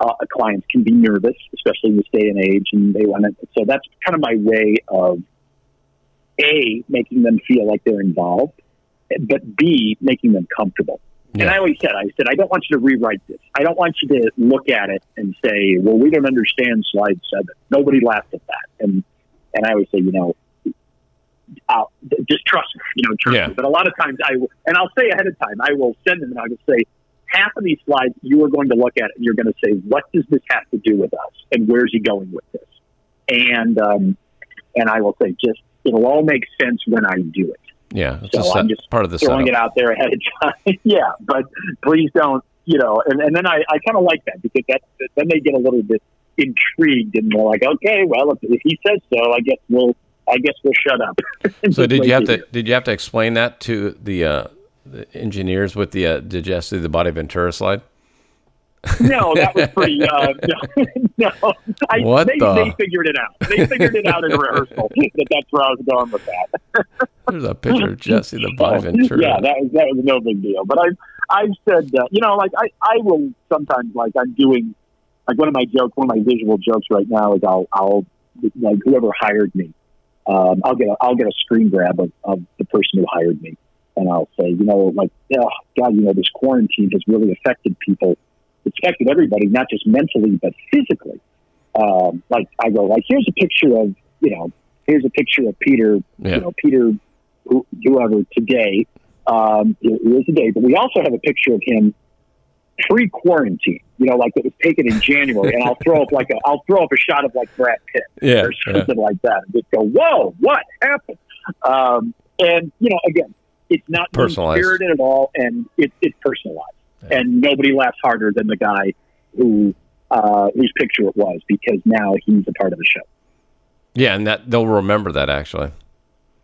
uh, clients can be nervous, especially in this day and age, and they want to. So that's kind of my way of a making them feel like they're involved, but b making them comfortable. And I always said, I said, I don't want you to rewrite this. I don't want you to look at it and say, well, we don't understand slide seven. Nobody laughed at that. And and I always say, you know, I'll, just trust me, you know, trust Yeah. me. But a lot of times I will, and I'll say ahead of time, I will send them and I will just say, half of these slides you are going to look at it and you're going to say, what does this have to do with us? And where's he going with this? And, um, and I will say, just, it'll all make sense when I do it yeah, it's So set, I'm just part of the throwing setup. it out there ahead of time. yeah, but please don't, you know, and, and then I, I kind of like that because that then they get a little bit intrigued and they're like, okay, well, if, if he says so, I guess we'll, I guess we'll shut up. So did you have to did you have to explain that to the, uh, the engineers with the uh, Jesse the body Ventura slide? No, that was pretty. Uh, no, no. I, What they, the- they figured it out. They figured it out in rehearsal that that's where I was going with that. There's a picture of Jesse the body Ventura. Yeah, that was that was no big deal. But I've I've said uh, you know like I I will sometimes like I'm doing like one of my jokes one of my visual jokes right now is I'll I'll like whoever hired me um, I'll get a, I'll get a screen grab of, of the person who hired me and I'll say, you know, like, oh, God, you know, this quarantine has really affected people. It's affected everybody, not just mentally, but physically. Um, like, I go, like, here's a picture of, you know, here's a picture of Peter, Yeah. you know, Peter, who, whoever today, um, it is today, but we also have a picture of him pre quarantine, you know, like it was taken in January. And I'll throw up like a, I'll throw up a shot of like Brad Pitt Yeah. or yeah. something like that, and just go, "Whoa, what happened?" Um, and you know, again, it's not Personalized. spirited at all, and it, it's personalized. Yeah. And nobody laughs harder than the guy who uh, whose picture it was, because now he's a part of the show. Yeah, and that they'll remember that actually.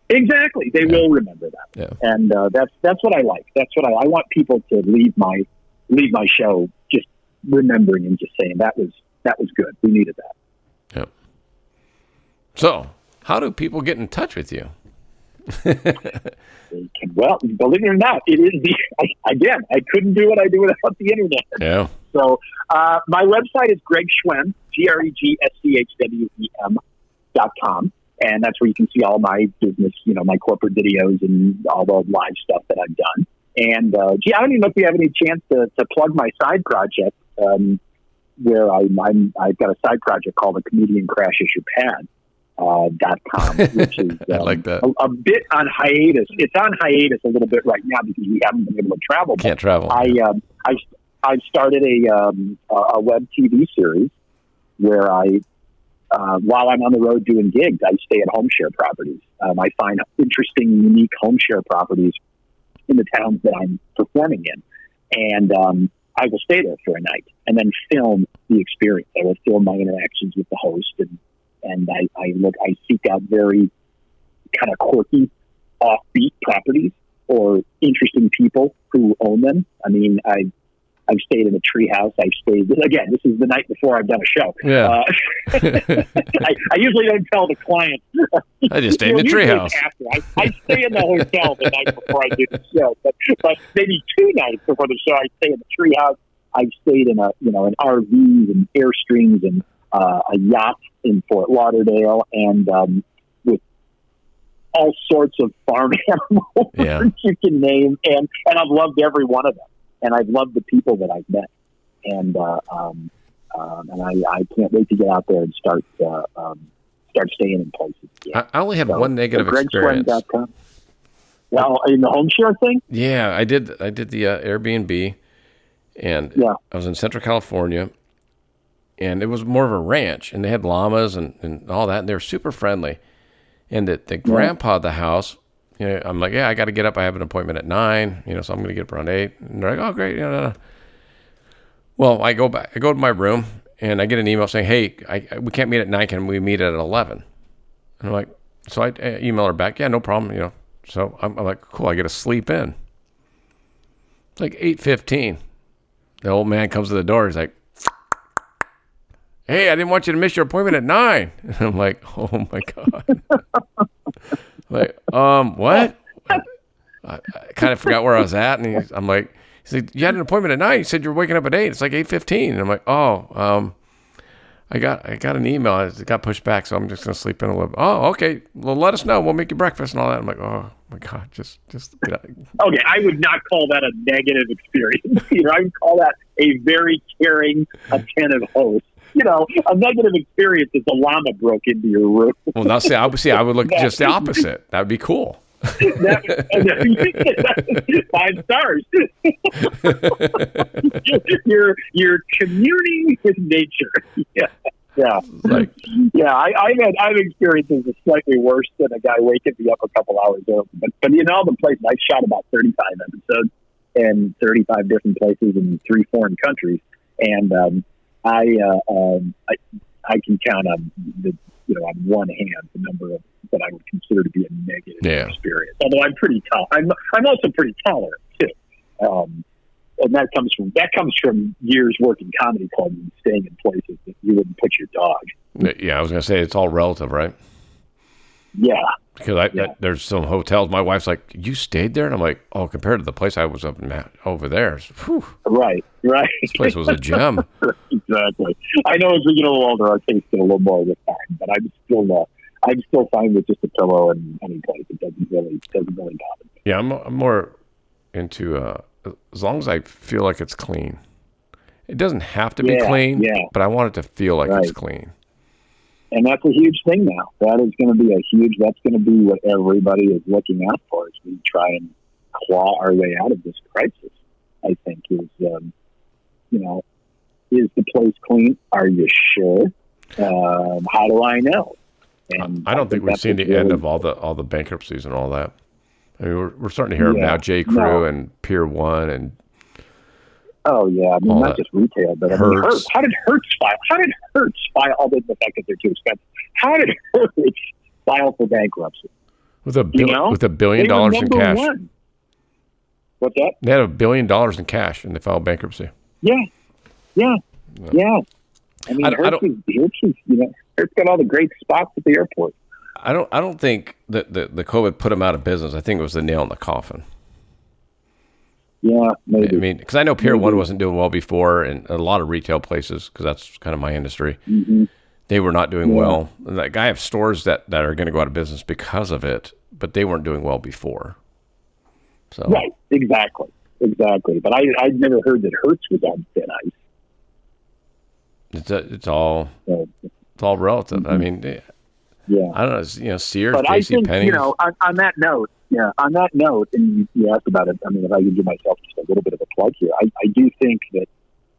Exactly, they Yeah. will remember that, Yeah. and uh, that's that's what I like. That's what I, I want people to leave my leave my show remembering and just saying that was that was good. We needed that. So, how do people get in touch with you? Well, believe it or not, it is the I, again. I couldn't do what I do without the internet. Yeah. So uh, my website is Greg Schwem, G R E G S C H W E M dot com, and that's where you can see all my business, you know, my corporate videos and all the live stuff that I've done. And uh, gee, I don't even know if you have any chance to, to plug my side project, um, where I, I'm I've got a side project called the Comedian Crashes Your Pad. Uh, dot com, which is I um, like that. a, a bit on hiatus. It's on hiatus a little bit right now because we haven't been able to travel. Can't travel. I um, I I've started a um, a a web TV series where I uh, while I'm on the road doing gigs, I stay at home share properties. Um, I find interesting, unique home share properties in the towns that I'm performing in, and um, I will stay there for a night and then film the experience. I will film my interactions with the host, and and I, I look I seek out very kind of quirky, offbeat properties or interesting people who own them. I mean, I I've stayed in a treehouse. I've stayed again. This is the night before I've done a show. yeah. Uh, I, I usually don't tell the client. I just stayed in the You know, usually treehouse. After I, I stay in the hotel the night before I do the show, but but maybe two nights before the show, I stay in the treehouse. I've stayed in a you know an RV and airstreams and uh, a yacht in Fort Lauderdale and um, with all sorts of farm animals Yeah. you can name, and and I've loved every one of them, and I've loved the people that I've met, and uh, um, um, and I, I can't wait to get out there and start uh, um, start staying in places. I I only have So, one negative so experience. Well, in the home share thing, Yeah, I did. I did the uh, Airbnb, and Yeah. I was in Central California, and it was more of a ranch, and they had llamas and, and all that, and they were super friendly. And the, the grandpa of the house, you know, I'm like, yeah, I got to get up. I have an appointment at nine, you know, so I'm going to get up around eight. And they're like, oh, great. No, no. Well, I go back, I go to my room, and I get an email saying, hey, I, I- we can't meet at nine. Can we meet at eleven? And I'm like, so I uh, email her back, yeah, no problem, you know. So I'm, I'm like, cool, I get to sleep in. It's like eight fifteen. The old man comes to the door. He's like, "Hey, I didn't want you to miss your appointment at 9. And I'm like, "Oh my god!" like, um, what? I, I kind of forgot where I was at, and he's, I'm like, "He said you had an appointment at 9. You said you're waking up at 8. It's like 8:15." And I'm like, "Oh, um." I got I got an email. It got pushed back, so I'm just gonna sleep in a little. Oh, okay. Well, let us know. We'll make you breakfast and all that. I'm like, oh my god, just just get out. okay, I would not call that a negative experience. I would call that a very caring, attentive host. You know, a negative experience is a llama broke into your room. Well, now see, I would see. I would look just the opposite. That would be cool. That- five stars. you're you're communing with nature. Yeah, yeah, Like, yeah. I, I've had I've experienced this slightly worse than a guy waking me up a couple hours early. But but in all the places I've shot about thirty five episodes in thirty five different places in three foreign countries, and um, I uh, um, I I can count on the you know on one hand the number of that I would consider to be a negative Yeah. experience. Although I'm pretty tolerant. I'm I'm also pretty tolerant too. Um, and that comes from that comes from years working comedy clubs and staying in places that you wouldn't put your dog. yeah, I was gonna say it's all relative, right? Yeah, Because I, Yeah. there's some hotels. My wife's like, "You stayed there," and I'm like, "Oh, compared to the place I was up in, over there, whew, right, right. this place was a gem." exactly. I know as we get a little older, our tastes get a little more refined, but I'm still uh, I'm still fine with just a pillow and any place. It doesn't really doesn't really bother me. Yeah, I'm, I'm more into uh, as long as I feel like it's clean. It doesn't have to be Yeah, clean, yeah. but I want it to feel like it's clean. And that's a huge thing now. That is going to be a huge. That's going to be what everybody is looking out for as we try and claw our way out of this crisis. I think is, um, you know, is the place clean? Are you sure? Um, how do I know? And I don't think we've seen the what's end of all the all the bankruptcies and all that. I mean, we're, we're starting to hear Yeah, now. J. Crew no. and Pier One and Oh yeah, I mean all not just retail, but I mean, Hertz. Hertz. How did Hertz file? How did Hertz file? Other than the fact that they're too expensive, how did Hertz file for bankruptcy? with a You know, with a billion dollars in cash. one. What's that? They had a billion dollars in cash and they filed bankruptcy. Yeah, yeah, yeah. I mean, I don't- I Hertz, is, Hertz is, you know, Hertz got all the great spots at the airport. I don't I don't think that the, the COVID put them out of business. I think it was the nail in the coffin. Yeah, I mean, because I know Pier Maybe. One wasn't doing well before, and a lot of retail places, because that's kind of my industry, hmm they were not doing Yeah. well. And like I have stores that that are going to go out of business because of it, but they weren't doing well before. So Right, exactly, exactly. But I, I'd never heard that Hertz was on thin ice. it's it's all So, it's all relative. I Mhm. mean, yeah. I don't know. You know, Sears, but I J.C. think Penney's. you know on, on that note, yeah, on that note, and you, asked about it. I mean, if I can give myself just a little bit of a plug here, I, I do think that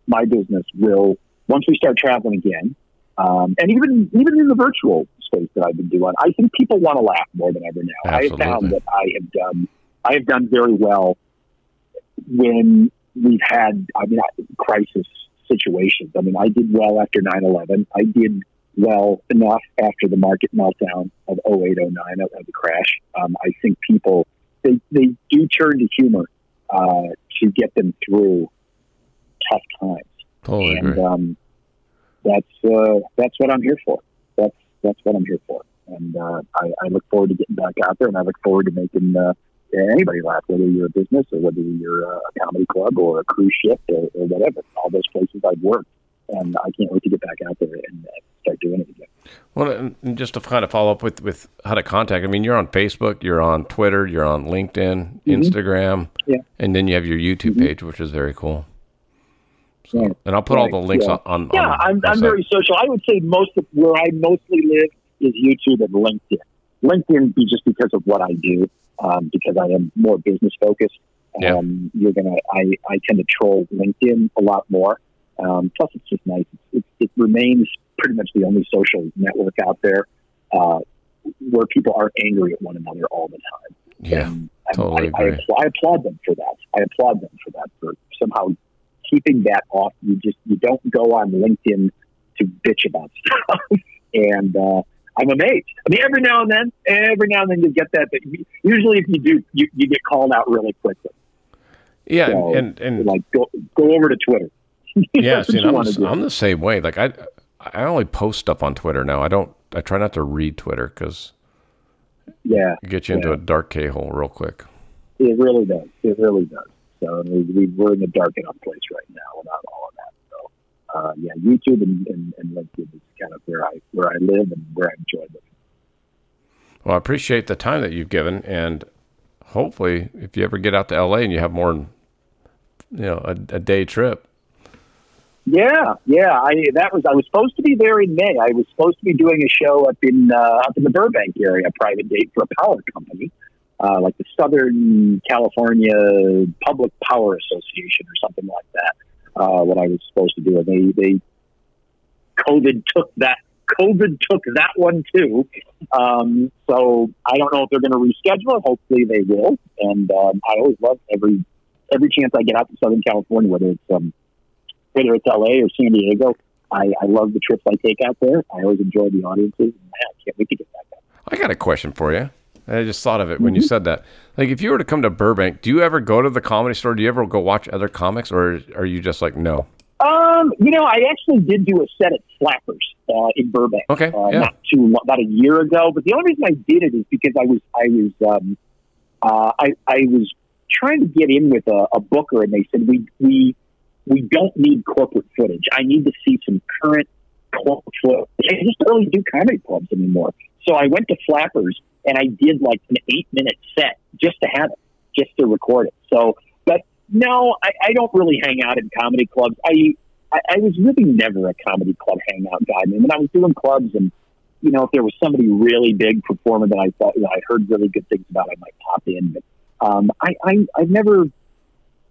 my business will once we start traveling again, um, and even even in the virtual space that I've been doing, I think people want to laugh more than ever now. I have found that I have done I have done very well when we've had I mean crisis situations. I mean, I did well after 9/11. I did well enough after the market meltdown of 08, 09, of the crash. Um, I think people they they do turn to humor uh, to get them through tough times, totally and agree. um, that's uh, that's what I'm here for. That's that's what I'm here for, and uh, I, I look forward to getting back out there, and I look forward to making. Uh, Anybody laugh, whether you're a business or whether you're a comedy club or a cruise ship or, or whatever. All those places I've worked, and I can't wait to get back out there and start doing it again. Well, and and just to kind of follow up with, with how to contact, I mean, you're on Facebook, you're on Twitter, you're on LinkedIn, Instagram, Mm-hmm. Yeah. and then you have your YouTube Mhm. page, which is very cool. So, Yeah. and I'll put all the links yeah. on, on. Yeah, on I'm, I'm very social. I would say most of where I mostly live is YouTube and LinkedIn. LinkedIn be just because of what I do, um, because I am more business focused. Yeah. Um, you're gonna, I, I tend to troll LinkedIn a lot more. Um, plus, it's just nice. It, it remains pretty much the only social network out there uh, where people aren't angry at one another all the time. Yeah, And totally I, I, agree. I applaud them for that. I applaud them for that for somehow keeping that off. You just you don't go on LinkedIn to bitch about stuff, and uh, I'm amazed. I mean, every now and then, every now and then you get that, but usually if you do, you, you get called out really quickly. yeah, So, and and Like go go over to Twitter. yeah, That's see, what you I'm, the. I'm the same way. Like I, I only post stuff on Twitter now. I don't. I try not to read Twitter because yeah, it gets you into Yeah. a dark K hole real quick. it really does. It really does. So we, we, we're in the dark enough place right now without all of that. So uh, yeah, YouTube and, and, and LinkedIn is kind of where I where I live and where I enjoy living. Well, I appreciate the time that you've given, and hopefully, if you ever get out to LA and you have more, than, you know, a, a day trip. Yeah, yeah. I that was I was supposed to be there in May. I was supposed to be doing a show up in uh, up in the Burbank area, a private date for a power company, uh, like the Southern California Public Power Association or something like that. Uh, what I was supposed to do, and they they COVID took that COVID took that one too. Um, so I don't know if they're going to reschedule. Hopefully they will. And um, I always love every every chance I get out to Southern California, whether it's um, whether it's LA or San Diego. I, I love the trips I take out there. I always enjoy the audiences. I can't wait to get back out. I got a question for you. I just thought of it when you Mm-hmm. said that. Like, if you were to come to Burbank, do you ever go to the comedy store? Do you ever go watch other comics, or are you just like, no? Um, you know, I actually did do a set at Flappers uh, in Burbank. Okay, uh, yeah. not too about a year ago. But the only reason I did it is because I was I was um, uh, I I was trying to get in with a, a booker, and they said we we we don't need corporate footage. I need to see some current club footage. I just don't really do comedy clubs anymore. So I went to Flappers and I did like an eight minute set just to have it. just to record it. So, but no, I, I don't really hang out in comedy clubs. I, I I was really never a comedy club hangout guy. I mean, when I was doing clubs and you know, if there was somebody really big performing that I thought you know, I heard really good things about, I might pop in. But um, I, I I've never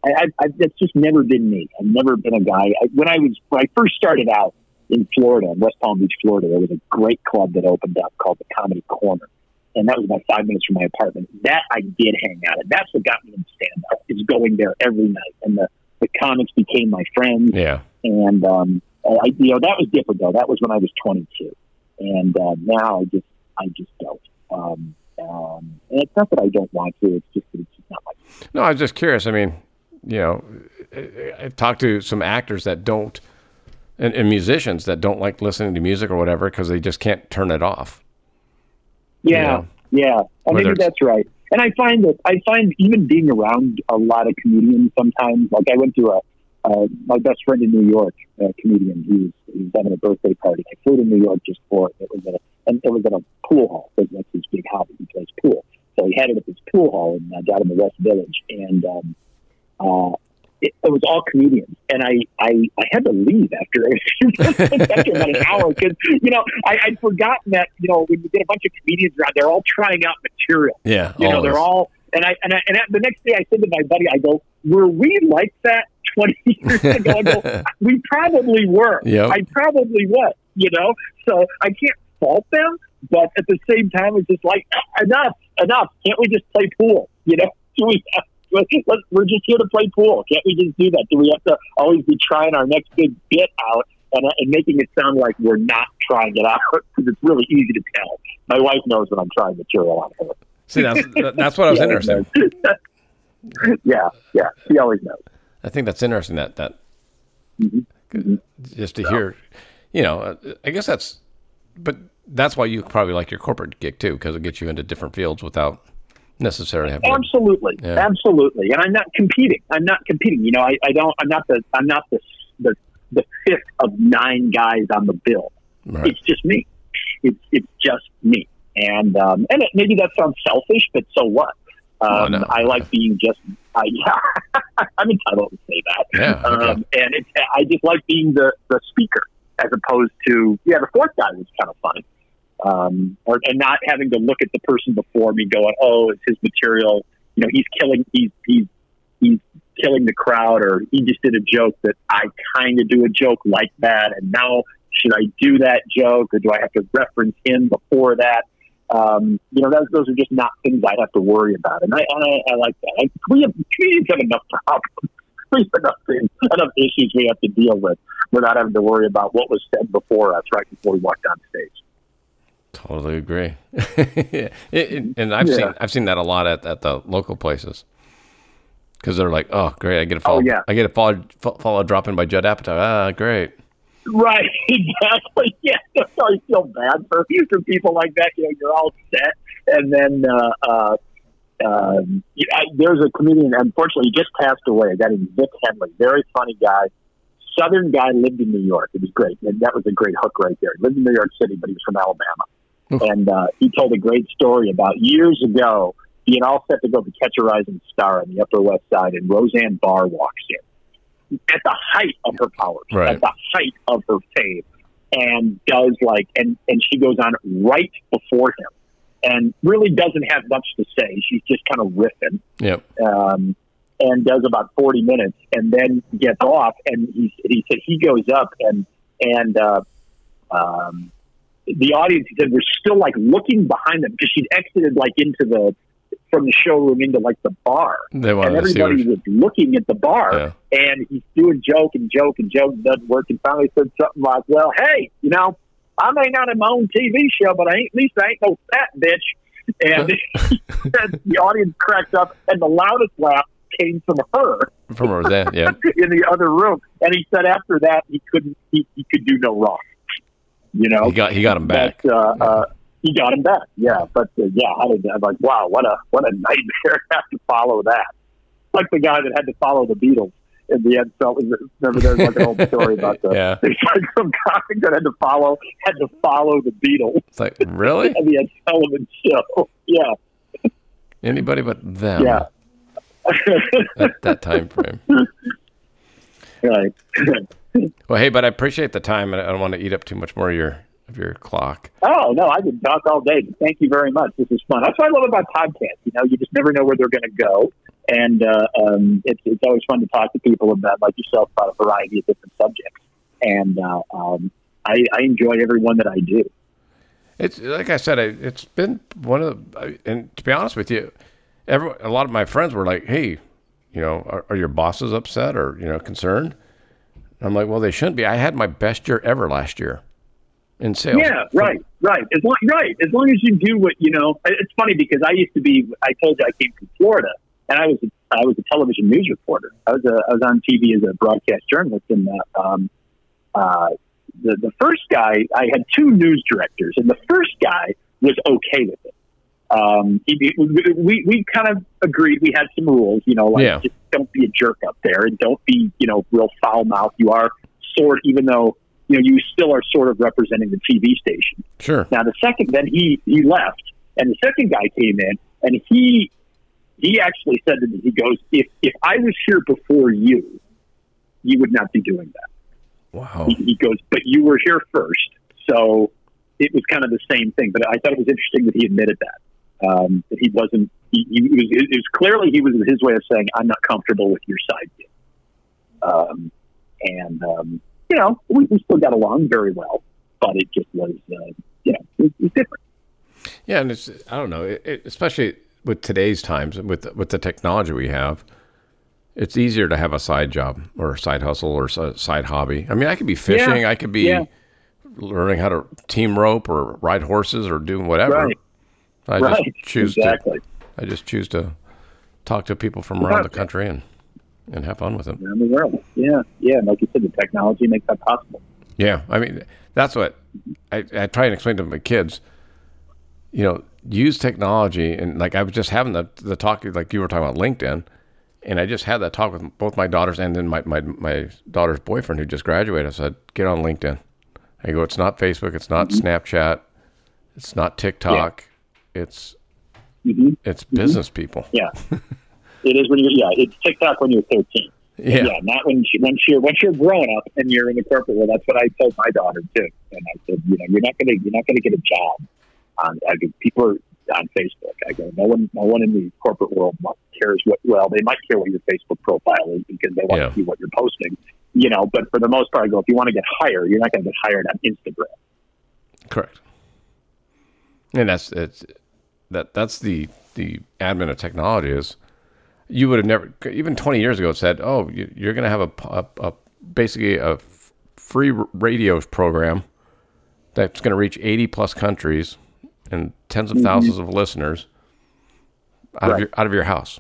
I, I, I, that's just never been me. I've never been a guy. I, when I was when I first started out in Florida, in West Palm Beach, Florida, there was a great club that opened up called the Comedy Corner, and that was about five minutes from my apartment. That I did hang out at. That's what got me in stand up. Is going there every night, and the the comics became my friends. Yeah, and um, I, you know that was different though. That was when I was 22, and uh, now I just I just don't. Um, um, and it's not that I don't want to. It's just that it's just not my. No, I was just curious. I mean, you know, I've talked to some actors that don't, and, and musicians that don't like listening to music or whatever because they just can't turn it off. Yeah, you know, yeah, and maybe that's right. And I find that I find even being around a lot of comedians sometimes, like I went to a uh, my best friend in New York, a comedian, he was, he was having a birthday party. I flew to New York just for it. It was at a, and it was at a pool hall because that's his big hobby. He plays pool. So he had it at this pool hall in, uh, down in the West Village. And um, uh, it, it was all comedians, and I, I, I had to leave after after about an hour because you know I, I'd forgotten that you know when you get a bunch of comedians around, they're all trying out material. Yeah, you know they're all and I and I, and the next day I said to my buddy, I go, were we like that twenty years ago? I go, we probably were. Yep. I probably was. You know, so I can't fault them, but at the same time, it's just like enough, enough. Can't we just play pool? You know, do we have let's, let's, we're just here to play pool. Can't we just do that? Do we have to always be trying our next big bit out and, uh, and making it sound like we're not trying it out? Because it's really easy to tell. My wife knows when I'm trying material on her. See, that's, that's what I was interested yeah, yeah. She always knows. I think that's interesting that, that mm-hmm. just to yeah. hear, you know, uh, I guess that's, but that's why you probably like your corporate gig too, because it gets you into different fields without necessarily have absolutely yeah. absolutely and i'm not competing i'm not competing you know I, I don't i'm not the i'm not the the, the fifth of nine guys on the bill right. it's just me it's it's just me and um and it, maybe that sounds selfish but so what um, oh, no. I like being just, I, yeah, I'm entitled to say that. Yeah, okay. um, and it's, I just like being the, the speaker as opposed to, yeah, the fourth guy was kind of funny um, or, and not having to look at the person before me going, oh, it's his material. You know, he's killing, he's, he's, he's killing the crowd, or he just did a joke that I kind of do a joke like that. And now should I do that joke or do I have to reference him before that? Um, you know, those, those are just not things I have to worry about. And I, and I, I like that. I, we have, comedians have enough problems. We have enough things, enough issues we have to deal with without having to worry about what was said before us right before we walked on stage. Totally agree. it, it, and I've yeah. seen I've seen that a lot at, at the local places because they're like, oh, great, I get a follow, oh, yeah. I get a follow, follow drop in by Judd Apatow. Ah, great. Right, exactly. Yeah, I feel bad for for people like that. You know, you're all set, and then uh, uh, uh, there's a comedian. Unfortunately, he just passed away. A guy named Vic Henley, very funny guy. Southern guy lived in New York. It was great. And that was a great hook right there. He lived in New York City, but he was from Alabama. And uh, he told a great story about years ago being all set to go to Catch a Rising Star on the Upper West Side, and Roseanne Barr walks in at the height of her powers, right. at the height of her fame, and does like, and and she goes on right before him, and really doesn't have much to say. She's just kind of riffing. Yep. Um, and does about 40 minutes and then gets off and he, he said he goes up and and uh, um, the audience he said we're still like looking behind them because she'd exited like into the from the showroom into like the bar. And everybody was looking at the bar. Yeah. and he's doing joke and joke and joke doesn't work and finally said something like well hey you know I may not have my own TV show but I ain't at least I ain't no fat bitch. And the audience cracked up and the loudest laugh came from her. From Roseanne yeah. In the other room. And he said after that he couldn't he, he could do no wrong you know, he got he got him back. But, uh, uh, he got him back. Yeah, but uh, yeah, how did I'm like, wow, what a what a nightmare to have to follow that. Like the guy that had to follow the Beatles in the end. So remember, there's like an old story about the yeah. there's like some guy that had to follow had to follow the Beatles. It's like really? and the Ed Sullivan show. Yeah. Anybody but them. Yeah. that, that time frame. Right. Well, hey, but I appreciate the time, and I don't want to eat up too much more of your of your clock. Oh no, I could talk all day. Thank you very much. This is fun. That's what I love about podcasts. You know, you just never know where they're going to go, and uh, um, it's it's always fun to talk to people about like yourself about a variety of different subjects. And uh, um, I, I enjoy every one that I do. It's like I said, it's been one of the, and to be honest with you, every, a lot of my friends were like, "Hey, you know, are, are your bosses upset or you know concerned?" I'm like, "Well, they shouldn't be. I had my best year ever last year." in sales. Yeah, right, right. As long, right, as long as you do what you know. It's funny because I used to be. I told you I came from Florida, and I was I was a television news reporter. I was a, I was on TV as a broadcast journalist, and uh, um, uh, the the first guy I had two news directors, and the first guy was okay with it. Um, he, we we kind of agreed. We had some rules, you know, like yeah. just don't be a jerk up there, and don't be you know real foul mouth. You are sort, even though you know, you still are sort of representing the TV station. Sure. Now the second, then he he left, and the second guy came in, and he he actually said to me, he goes, if if I was here before you, you would not be doing that. Wow. He, he goes, but you were here first, so it was kind of the same thing. But I thought it was interesting that he admitted that um, that he wasn't. He, he was, it was clearly he was his way of saying, "I'm not comfortable with your side." Um, and um, you know, we, we still got along very well, but it just was, uh, you know, it, different. Yeah, and it's I don't know, it, it, especially with today's times with with the technology we have, it's easier to have a side job or a side hustle or a side hobby. I mean, I could be fishing, yeah. I could be yeah. learning how to team rope or ride horses or doing whatever. Right. I right. just choose exactly. to I just choose to talk to people from around the country and and have fun with them. Around the world. Yeah, yeah. like you said, the technology makes that possible. Yeah, I mean, that's what I, I try and explain to my kids. You know, use technology, and like I was just having the the talk, like you were talking about LinkedIn, and I just had that talk with both my daughters and then my my my daughter's boyfriend who just graduated. I said, get on LinkedIn. I go, it's not Facebook, it's not mm-hmm. Snapchat, it's not TikTok, yeah. It's mm-hmm. it's mm-hmm. business people. Yeah. It is when you're yeah. It's TikTok when you're 13. Yeah. yeah, not when she, when you're once you're grown up and you're in the corporate world. That's what I told my daughter too. And I said, you know, you're not gonna you're not gonna get a job on. I go, people are on Facebook. I go, no one, no one in the corporate world cares what. Well, they might care what your Facebook profile is because they want yeah. to see what you're posting. You know, but for the most part, I go, if you want to get hired, you're not going to get hired on Instagram. Correct. And that's it's that that's the the admin of technology is you would have never, even 20 years ago, said, "Oh, you're going to have a, a, a, basically a free radio program that's going to reach 80 plus countries and tens of 1000s mm-hmm. of listeners out right. of your out of your house."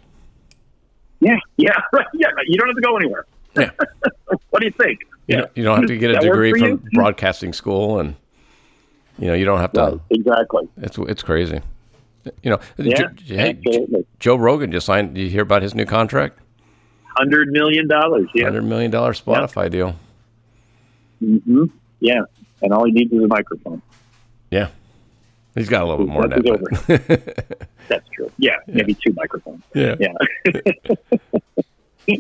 Yeah, yeah, yeah. You don't have to go anywhere. Yeah. what do you think? You, yeah. you don't have to get a degree from broadcasting school, and you know you don't have to. Right, exactly. It's it's crazy. You know, yeah, Joe, Joe Rogan just signed. Did you hear about his new contract? Hundred million dollars. Yeah, hundred million dollar Spotify yeah. deal. Mm-hmm. Yeah, and all he needs is a microphone. Yeah, he's got a little bit more than that. That's true. Yeah, yeah, maybe two microphones. Yeah, yeah.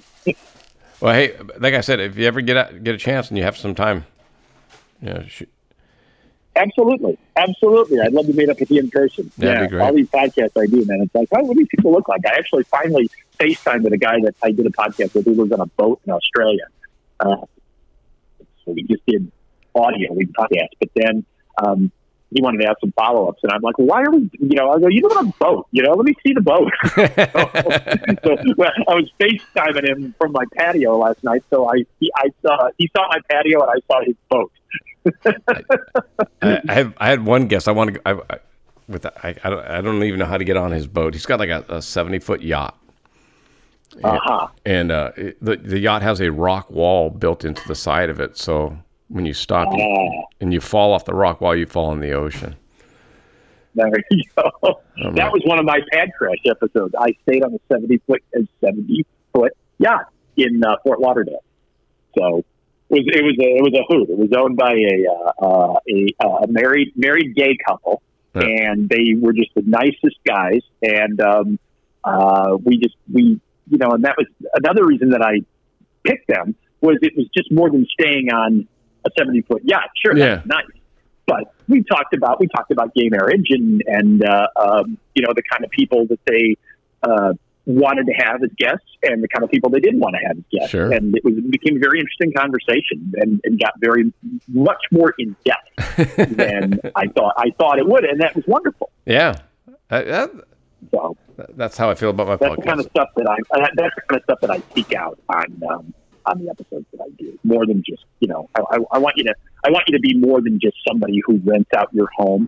well, hey, like I said, if you ever get a, get a chance and you have some time, you know, Absolutely, absolutely. I'd love to meet up with you in person. That'd yeah, all these podcasts I do, man. It's like, oh, what do these people look like? I actually finally FaceTime with a guy that I did a podcast with who lives on a boat in Australia. Uh, so we just did audio, we podcast, but then um, he wanted to ask some follow ups, and I'm like, why are we? You know, I go, you live on a boat. You know, let me see the boat. so, so well, I was FaceTiming him from my patio last night, so I he, I saw he saw my patio and I saw his boat. I, I, have I had one guest. I want to. I, I, with I, I don't, I don't even know how to get on his boat. He's got like a, a seventy foot yacht. Uh-huh. And uh, the the yacht has a rock wall built into the side of it, so when you stop uh, and you fall off the rock wall, you fall in the ocean. There you go. Um, that was one of my pad crash episodes. I stayed on a seventy foot seventy foot yacht in uh, Fort Lauderdale. So was it was a it was a hoot. It was owned by a uh, uh, a, uh, a married married gay couple, and they were just the nicest guys. And um, uh, we just we you know, and that was another reason that I picked them was it was just more than staying on a 70 foot yacht. Sure, Yeah. that's nice. But we talked about we talked about gay marriage and and uh, um, you know the kind of people that they uh, wanted to have as guests and the kind of people they didn't want to have as guests. Sure. And it was it became a very interesting conversation and, and got very much more in depth than I thought I thought it would, and that was wonderful. Yeah. I, that, So that's how I feel about my that's the kind of stuff that I that's the kind of stuff that I seek out on um, on the episodes that I do. More than just you know, I, I, I want you to I want you to be more than just somebody who rents out your home.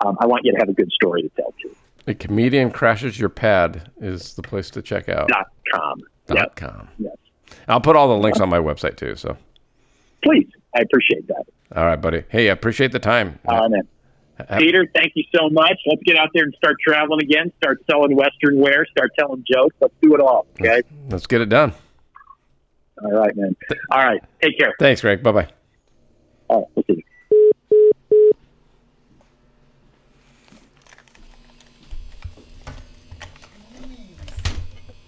Um, I want you to have a good story to tell too. A comedian crashes your pad is the place to check out. Dot com. Dot Yep. com. Yes. I'll put all the links on my website too. So, Please, I appreciate that. all right, buddy. Hey, I appreciate the time. Uh. Have- Peter, thank you so much. Let's get out there and start traveling again. Start selling Western wear. Start telling jokes. Let's do it all. Okay. Let's get it done. All right, man. All right. Take care. Thanks, Greg. Bye bye. All right.